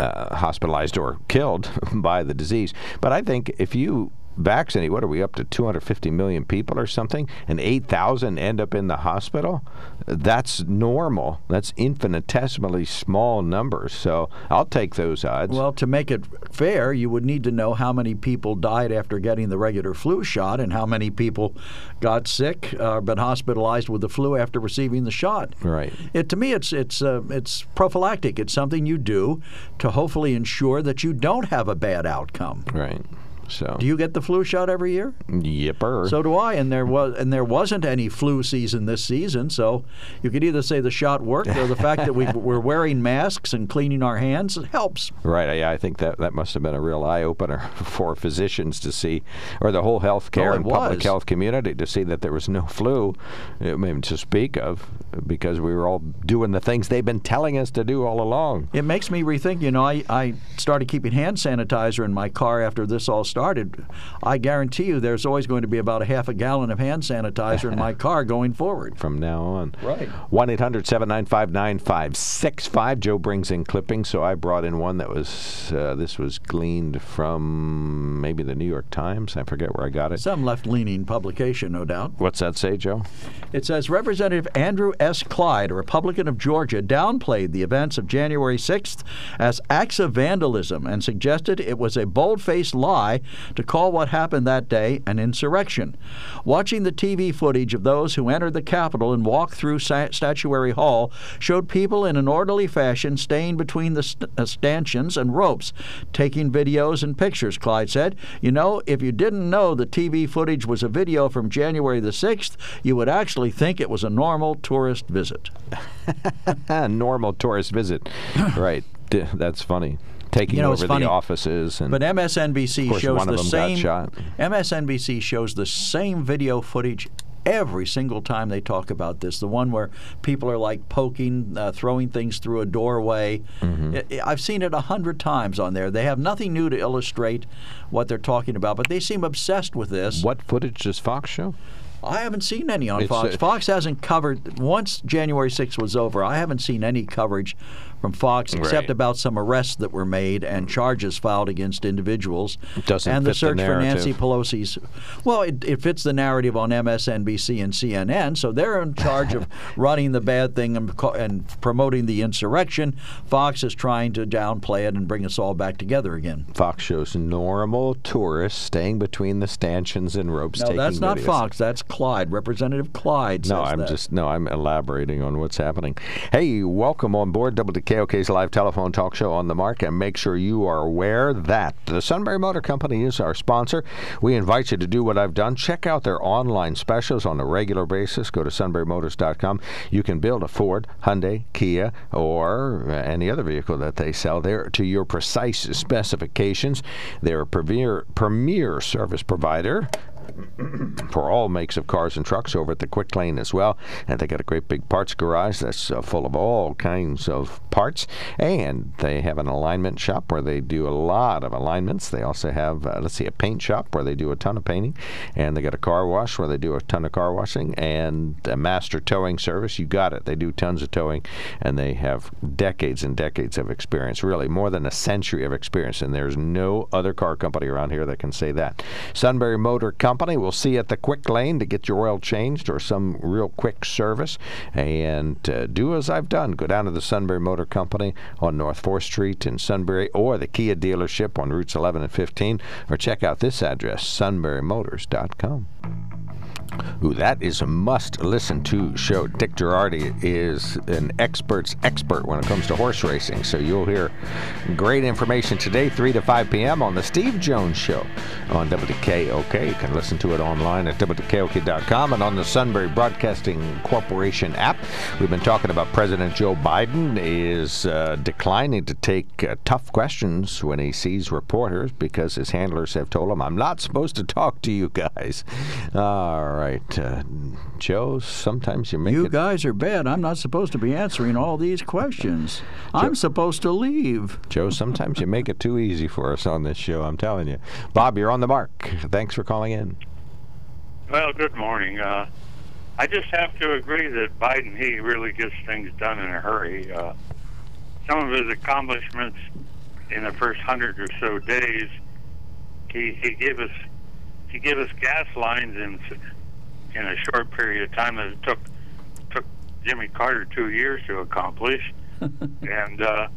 Uh, hospitalized or killed by the disease. But I think if you vaccinate, what are we up to 250 million people or something, and 8,000 end up in the hospital, that's normal. That's infinitesimally small numbers. So I'll take those odds. Well, to make it fair, you would need to know how many people died after getting the regular flu shot and how many people got sick or been hospitalized with the flu after receiving the shot. right. It, to me, it's it's uh, it's prophylactic. It's something you do to hopefully ensure that you don't have a bad outcome. Right. So Do you get the flu shot every year? Yipper. So do I, and there was and there wasn't any flu season this season. So you could either say the shot worked, or the fact that we, we're wearing masks and cleaning our hands helps. Right. Yeah, I think that that must have been a real eye opener for physicians to see, or the whole healthcare Oh, it and public health community to see that there was no flu, I mean, to speak of, because we were all doing the things they've been telling us to do all along. It makes me rethink. You know, I, I started keeping hand sanitizer in my car after this all started. I guarantee you, there's always going to be about a half a gallon of hand sanitizer in my car going forward. From now on. Right. 1 800 795 9565. Joe brings in clippings, so I brought in one that was, uh, this was gleaned from maybe the New York Times. I forget where I got it. Some left-leaning publication, no doubt. What's that say, Joe? It says Representative Andrew S. Clyde, a Republican of Georgia, downplayed the events of January 6th as acts of vandalism and suggested it was a bold faced lie to call what happened that day an insurrection. Watching the TV footage of those who entered the Capitol and walked through Statuary Hall showed people in an orderly fashion staying between the st- uh, stanchions and ropes, taking videos and pictures, Clyde said. You know, if you didn't know the TV footage was a video from January the 6th, you would actually think it was a normal tourist visit. A normal tourist visit. right. That's funny. Taking You know, over funny, the offices and But MSNBC course, shows one of the same shot. MSNBC shows the same video footage every single time they talk about this. The one where people are like poking, uh, throwing things through a doorway. Mm-hmm. I've seen it a hundred times on there. They have nothing new to illustrate what they're talking about, but they seem obsessed with this. What footage does Fox show? I haven't seen any on It's, Fox. Fox hasn't covered once January 6th was over. I haven't seen any coverage from Fox except Right. about some arrests that were made and charges filed against individuals. Doesn't and the fit the search for Nancy. Pelosi's. Well, it, it fits the narrative on MSNBC and CNN, so they're in charge of running the bad thing and, and promoting the insurrection. Fox is trying to downplay it and bring us all back together again. Fox shows normal tourists staying between the stanchions and ropes. No, taking that's not videos. Fox. That's Clyde, Representative Clyde. No, I'm that. just no, I'm elaborating on what's happening. Hey, welcome on board WKOK's live telephone talk show on the mark, and make sure you are aware that the Sunbury Motor Company is our sponsor. We invite you to do what I've done. Check out their online specials on a regular basis. Go to sunburymotors.com. You can build a Ford, Hyundai, Kia, or any other vehicle that they sell there to your precise specifications. They're a premier premier service provider for all makes of cars and trucks over at the Quick Lane as well. And they got a great big parts garage that's uh, full of all kinds of parts. And they have an alignment shop where they do a lot of alignments. They also have, uh, let's see, a paint shop where they do a ton of painting. And they got a car wash where they do a ton of car washing. And a master towing service. You got it. They do tons of towing. And they have decades and decades of experience, really more than a century of experience. And there's no other car company around here that can say that. Sunbury Motor Company will see you at the Quick Lane to get your oil changed or some real quick service. And uh, do as I've done. Go down to the Sunbury Motor Company on North 4th Street in Sunbury or the Kia dealership on routes 11 and 15 or check out this address, sunburymotors.com. Ooh, that is a must listen to show. Dick Girardi is an expert's expert when it comes to horse racing. So you'll hear great information today, 3 to 5 p.m. on The Steve Jones Show on WKOK. You can listen to it online at WKOK.com and on the Sunbury Broadcasting Corporation app. We've been talking about President Joe Biden is uh, declining to take uh, tough questions when he sees reporters because his handlers have told him, I'm not supposed to talk to you guys. All right. Uh, Joe, sometimes you make You it. guys are bad. I'm not supposed to be answering all these questions. I'm supposed to leave. Joe, sometimes you make it too easy for us on this show, I'm telling you. Bob, you're on the mark. Thanks for calling in. Well, good morning. Uh, I just have to agree that Biden, he really gets things done in a hurry. Uh, some of his accomplishments in the first hundred or so days, he, he gave us he gave us gas lines in in a short period of time that it took took Jimmy Carter two years to accomplish, and uh,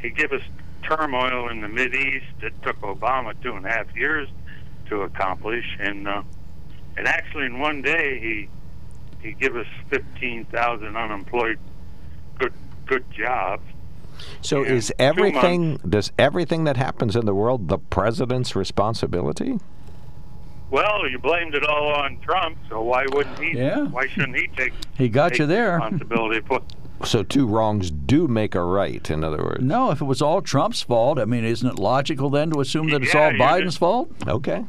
he gave us turmoil in the Mid East that took Obama two and a half years to accomplish, and uh, and actually in one day he he gave us fifteen thousand unemployed good good jobs, So is everything does everything that happens in the world the president's responsibility? Well, you blamed it all on Trump, so why wouldn't he? Yeah. Why shouldn't he take? He got take you there. Responsibility for. So two wrongs do make a right. In other words, No, if it was all Trump's fault, I mean, isn't it logical then to assume that it's Yeah, all Biden's just- fault? okay,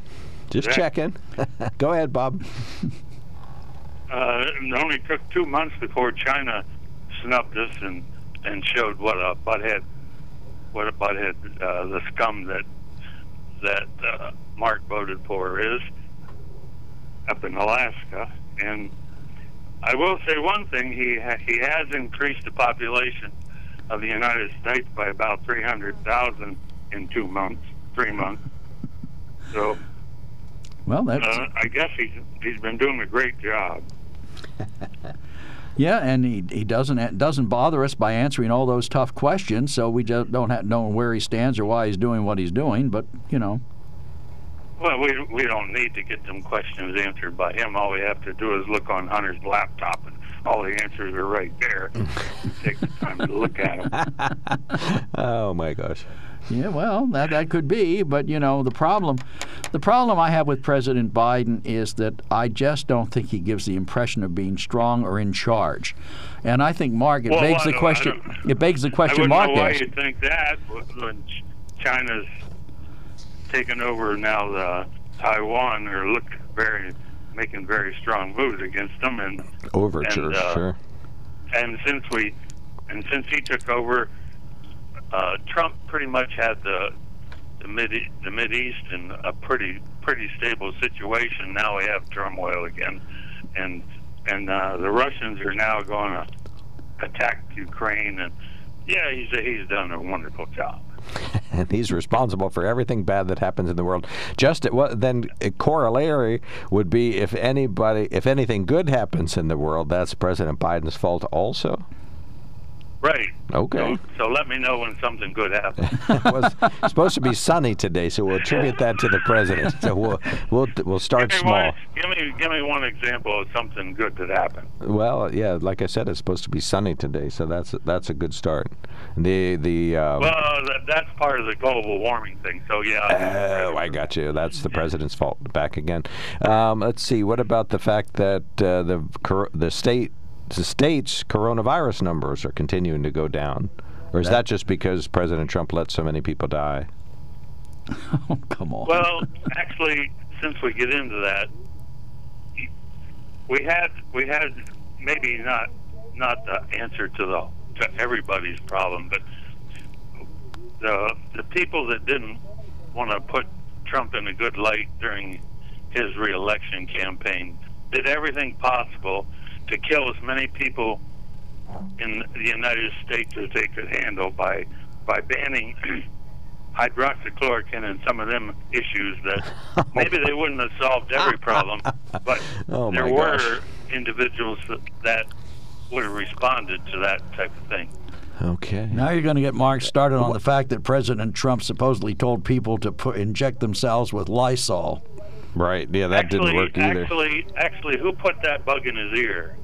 just Yeah. checking. Go ahead, Bob. Uh, it only took two months before China snubbed us and and showed what a butthead, what a butthead, uh, the scum that that uh, Mark voted for is up in Alaska. And I will say one thing: he ha- he has increased the population of the United States by about three hundred thousand in two months, three months. So Well, that's uh, I guess he's he's been doing a great job. yeah, and he he doesn't doesn't bother us by answering all those tough questions, so we just don't have, know where he stands or why he's doing what he's doing. But you know, Well, we we don't need to get them questions answered by him. All we have to do is look on Hunter's laptop, and all the answers are right there. Take the time to look at them. oh my gosh. Yeah, well, that that could be, but you know, the problem the problem I have with President Biden is that I just don't think he gives the impression of being strong or in charge. And I think Mark it Well, begs I the question it begs the question wouldn't Mark know why asked. you think that when China's taken over now the Taiwan or look very making very strong moves against them and Overture, and, uh, sure. and since we and since he took over, uh, Trump pretty much had the the mid the Mid East in a pretty pretty stable situation. Now we have turmoil again, and and uh, the Russians are now going to attack Ukraine. And yeah, he's he's done a wonderful job. and he's responsible for everything bad that happens in the world. Just what then a corollary would be if anybody, if anything good happens in the world, that's President Biden's fault also. Right. Okay. So let me know when something good happens. it was supposed to be sunny today, so we'll attribute that to the president. So we'll we'll we'll start give me small. One, give me give me one example of something good that happened. Well, yeah, like I said, it's supposed to be sunny today, so that's that's a good start. The the um, Well, that, that's part of the global warming thing. So yeah. Oh, I got you. That's the president's fault. Back again. Um, let's see. What about the fact that uh, the cor- the state the states coronavirus numbers are continuing to go down, or is that just because President Trump let so many people die? Oh, come on. Well, actually, since we get into that, we had we had maybe not not the answer to the to everybody's problem, but the the people that didn't want to put Trump in a good light during his reelection campaign did everything possible to kill as many people in the United States as they could handle by by banning hydroxychloroquine and some of them issues that maybe they wouldn't have solved every problem, but Oh, there were gosh. individuals that, that would have responded to that type of thing. Okay. Now you're going to get Mark started on the fact that President Trump supposedly told people to put, inject themselves with Lysol. Right. Yeah, that actually, didn't work either. Actually, actually, who put that bug in his ear?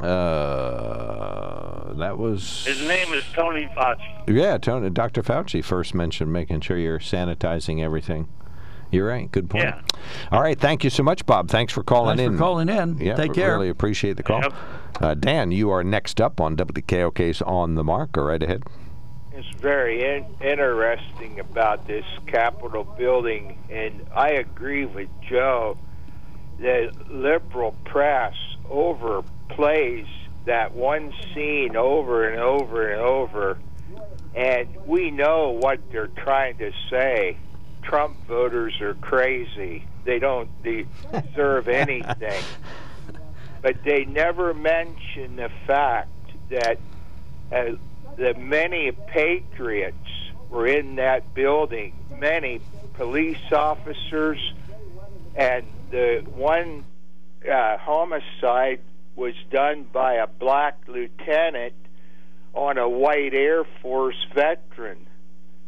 Uh, that was His name is Tony Fauci. yeah. Tony, Dr. Fauci first mentioned making sure you're sanitizing everything. You're right. Good point. Yeah. All right. Thank you so much, Bob. Thanks for calling in. Thanks in. for calling in. Yeah, Take we care. Really appreciate the call. Yep. Uh, Dan, you are next up on WKOK's On the Mark. Go right ahead. It's very in- interesting about this Capitol building, and I agree with Joe. The liberal press overplays that one scene over and over and over, and we know what they're trying to say. Trump voters are crazy. They don't deserve anything. But they never mention the fact that uh, that many patriots were in that building, many police officers, and the one uh, homicide was done by a black lieutenant on a white Air Force veteran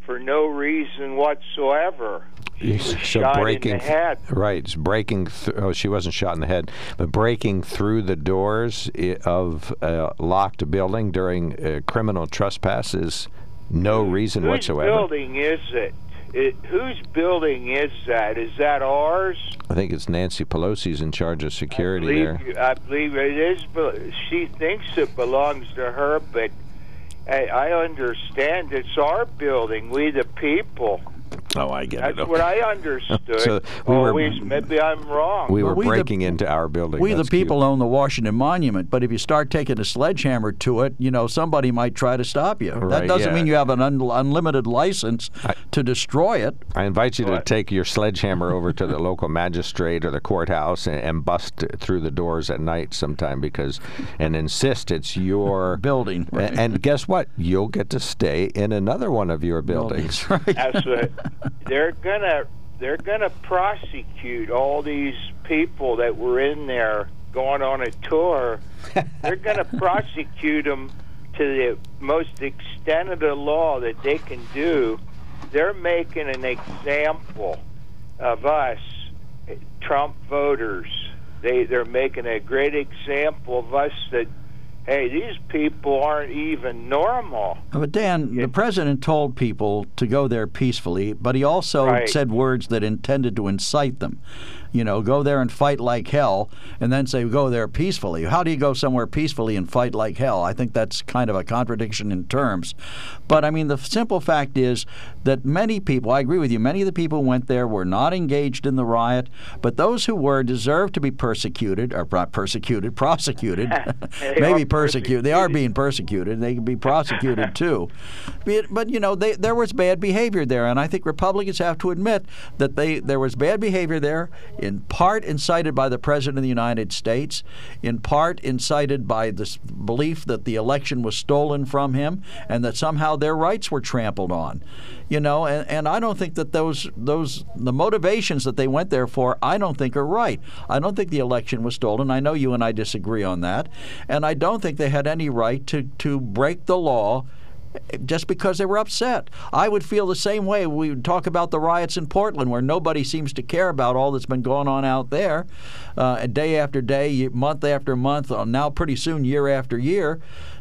for no reason whatsoever. She was so shot breaking in the head. right it's breaking th- oh she wasn't shot in the head but breaking through the doors of a locked building during uh, criminal trespass is no reason Whose whatsoever building is it? It? Whose building is that? Is that ours? i think it's nancy pelosi's in charge of security I there believe, I believe it is. She thinks it belongs to her, but I, I understand it's our building. We the people. Oh i get That's it what I understood. So we were- Always, maybe I'm wrong. we were we the- breaking into our building We, the That's cute. people, own the Washington Monument, but if you start taking a sledgehammer to it, you know, somebody might try to stop you. Right, that doesn't yeah. mean you have an un- unlimited license to destroy it. I invite you to take your sledgehammer over to the local magistrate or the courthouse and, and bust through the doors at night sometime because, and insist it's your building. A- And, guess what? You'll get to stay in another one of your buildings. That's what they're gonna they're gonna prosecute all these people that were in there going on a tour. they're gonna prosecute them to the most extent of the law that they can do. They're making an example of us, Trump voters. They they're making a great example of us that hey, these people aren't even normal. But Dan, the president told people to go there peacefully, but he also Right. said words that intended to incite them. You know, go there and fight like hell, and then say go there peacefully. How do you go somewhere peacefully and fight like hell? I think that's kind of a contradiction in terms. But I mean, the simple fact is that many people, I agree with you, many of the people who went there were not engaged in the riot, but those who were deserve to be persecuted, or not persecuted, prosecuted, maybe are persecuted. They are being persecuted. They can be prosecuted too. But, but you know, they, there was bad behavior there, and I think Republicans have to admit that they there was bad behavior there, in part incited by the president of the United States, in part incited by this belief that the election was stolen from him, and that somehow their rights were trampled on. You know, and, and I don't think that those those the motivations that they went there for, I don't think are right. I don't think the election was stolen. I know you and I disagree on that, and I don't think they had any right to to break the law just because they were upset. I would feel the same way. We would talk about the riots in Portland, where nobody seems to care about all that's been going on out there, uh, day after day, month after month, uh, now pretty soon year after year.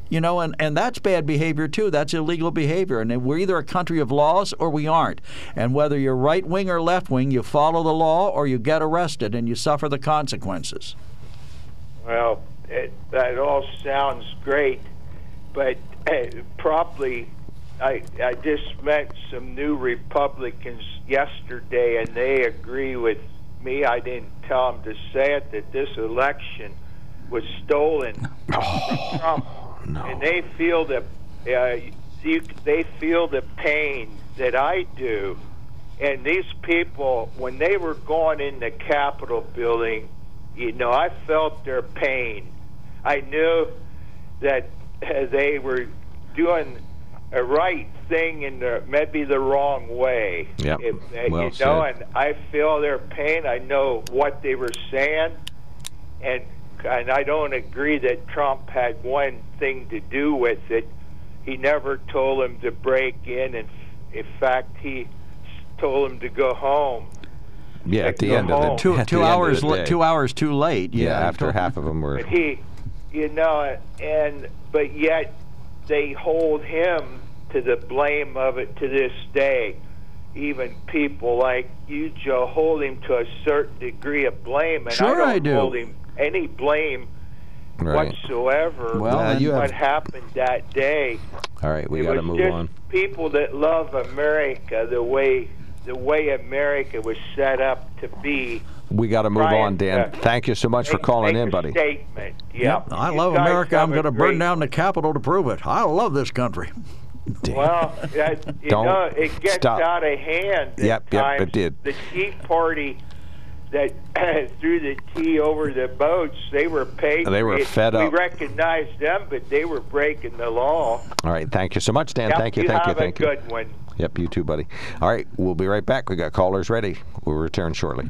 You know, and, and that's bad behavior too. That's illegal behavior. And we're either a country of laws or we aren't. And whether you're right wing or left wing, you follow the law or you get arrested and you suffer the consequences. Well, it, that all sounds great, but probably I I just met some new Republicans yesterday, and they agree with me. I didn't tell them to say it that this election was stolen from Trump, and they feel the uh, you, they feel the pain that I do. And these people, when they were going in the Capitol building, you know, I felt their pain. I knew that they were doing a right thing in the maybe the wrong way. Yep. If, uh, Well you know, said. and I feel their pain. I know what they were saying, and and I don't agree that Trump had one thing to do with it. He never told him to break in, and in fact, he told him to go home. Yeah, at the Go end of the. Two, two the hours the two hours too late. Yeah, Yeah, after half of them were. But he, you know, and but yet they hold him to the blame of it to this day. Even people like you, Joe, hold him to a certain degree of blame, and Sure I I don't do. hold him any blame Right. whatsoever. Well, Yeah, on you what have- happened that day. All right, we got to was move just on. People that love America the way the way America was set up to be. We got to move Brian, on, Dan. uh, Thank you so much for calling make in, a buddy. Statement. Yeah. I You love America. I'm going to burn down the Capitol to prove it. I love this country. Well, that, you Don't know, it gets stop. out of hand. at Yep, yep, it did. The Tea Party that threw the tea over the boats, they were paid. They were it- fed up. We recognized them, but they were breaking the law. All right, thank you so much, Dan. Yep, thank you, you thank you, have a thank you. good one. Yep, you too, buddy. All right, we'll be right back. We got callers ready. We'll return shortly.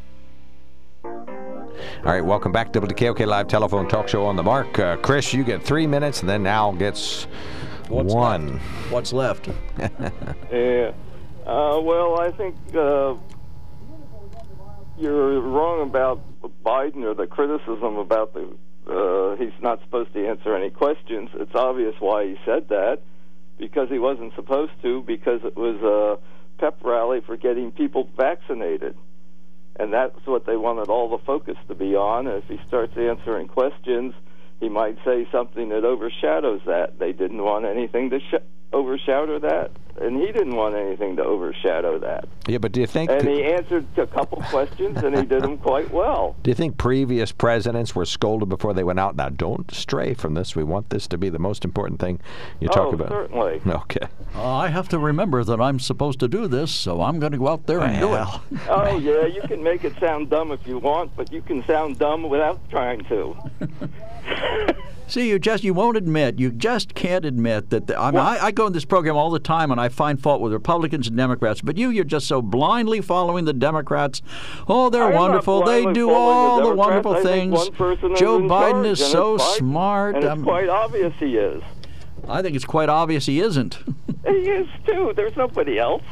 All right, welcome back to WKOK Live Telephone Talk Show on the Mark. Uh, Chris, you get three minutes, and then Al gets What's one. Left? What's left? yeah. Uh, well, I think uh, you're wrong about Biden or the criticism about the uh, he's not supposed to answer any questions. It's obvious why he said that because he wasn't supposed to because it was a pep rally for getting people vaccinated. And that's what they wanted all the focus to be on. If he starts answering questions, he might say something that overshadows that. They didn't want anything to sh- overshadow that, and he didn't want anything to overshadow that. Yeah, but do you think? And he answered a couple questions, and he did them quite well. Do you think previous presidents were scolded before they went out? Now, don't stray from this. We want this to be the most important thing you talk oh, about. certainly. Okay. Uh, I have to remember that I'm supposed to do this, so I'm going to go out there and well. do it. oh yeah, you can make it sound dumb if you want, but you can sound dumb without trying to. See, you just you won't admit, you just can't admit that. The, I mean, I, I, go in this program all the time, and I find fault with Republicans and Democrats. But you, you're just so blindly following the Democrats. Oh, they're I'm wonderful. They do all the, the, wonderful I things. Joe Biden charge, is so Biden, smart. And it's I'm, quite obvious he is. I think it's quite obvious he isn't. he is too. There's nobody else.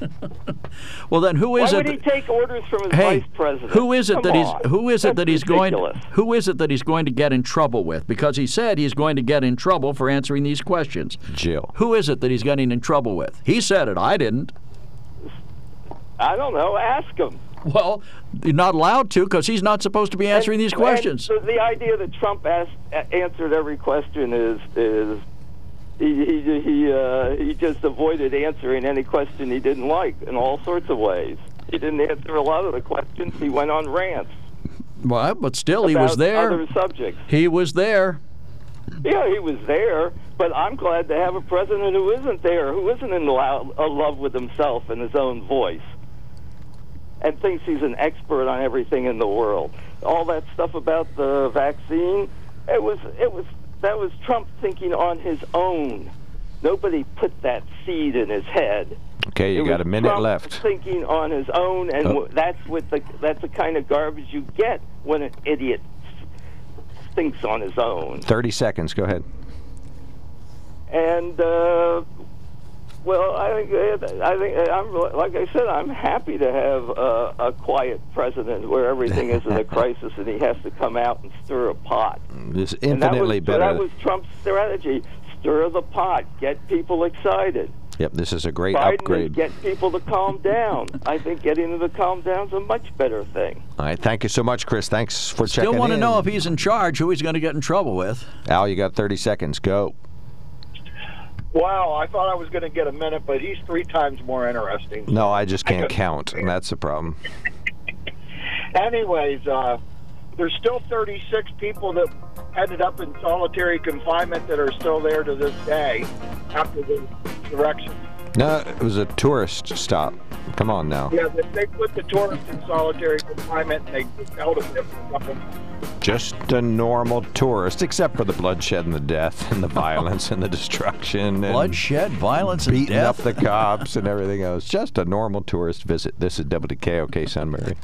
well, then who is Why it? would he take orders from his hey, vice president? Who is it Come that he's on. who is it That's that he's ridiculous. going who is it that he's going to get in trouble with? Because he said he's going to get in trouble for answering these questions. Jill. Who is it that he's getting in trouble with? He said it. I didn't. I don't know. Ask him. Well, you're not allowed to because he's not supposed to be answering And- these questions. and the, the idea that Trump asked, answered every question is is he he he, uh, he just avoided answering any question he didn't like in all sorts of ways. He didn't answer a lot of the questions. He went on rants. Well, but still, he was there. Other subjects. He was there. Yeah, he was there, but I'm glad to have a president who isn't there, who isn't in lo- love with himself and his own voice, and thinks he's an expert on everything in the world. All that stuff about the vaccine, it was it was that was Trump thinking on his own. Nobody put that seed in his head. Okay, you It got a minute left. Trump left. Thinking on his own, and Oh. w that's what the that's the kind of garbage you get when an idiot thinks on his own. 30 seconds. Go ahead. And uh, well, I think I think I'm like I said, I'm happy to have uh, a quiet president where everything is in a crisis and he has to come out and stir a pot. This is And that infinitely was, better. That was Trump's strategy: stir the pot, get people excited. Yep, this is a great Biden upgrade. is get people to calm down. I think getting them to calm down is a much better thing. All right, thank you so much, Chris. Thanks for Still checking want to know if he's in charge, who he's going to get in trouble with. Al, you got 30 seconds. Go. Wow, I thought I was going to get a minute, but he's three times more interesting. No, I just can't count, and that's the problem. Anyways, uh, there's still 36 people that ended up in solitary confinement that are still there to this day after the insurrection. No, it was a tourist stop. Come on now. Yeah, they, they put the tourists in solitary confinement and they just held them there for a couple Just a normal tourist, except for the bloodshed and the death and the violence and the destruction. And Bloodshed, violence, and beating death. up the cops and everything else. Just a normal tourist visit. This is WKOK Sunbury.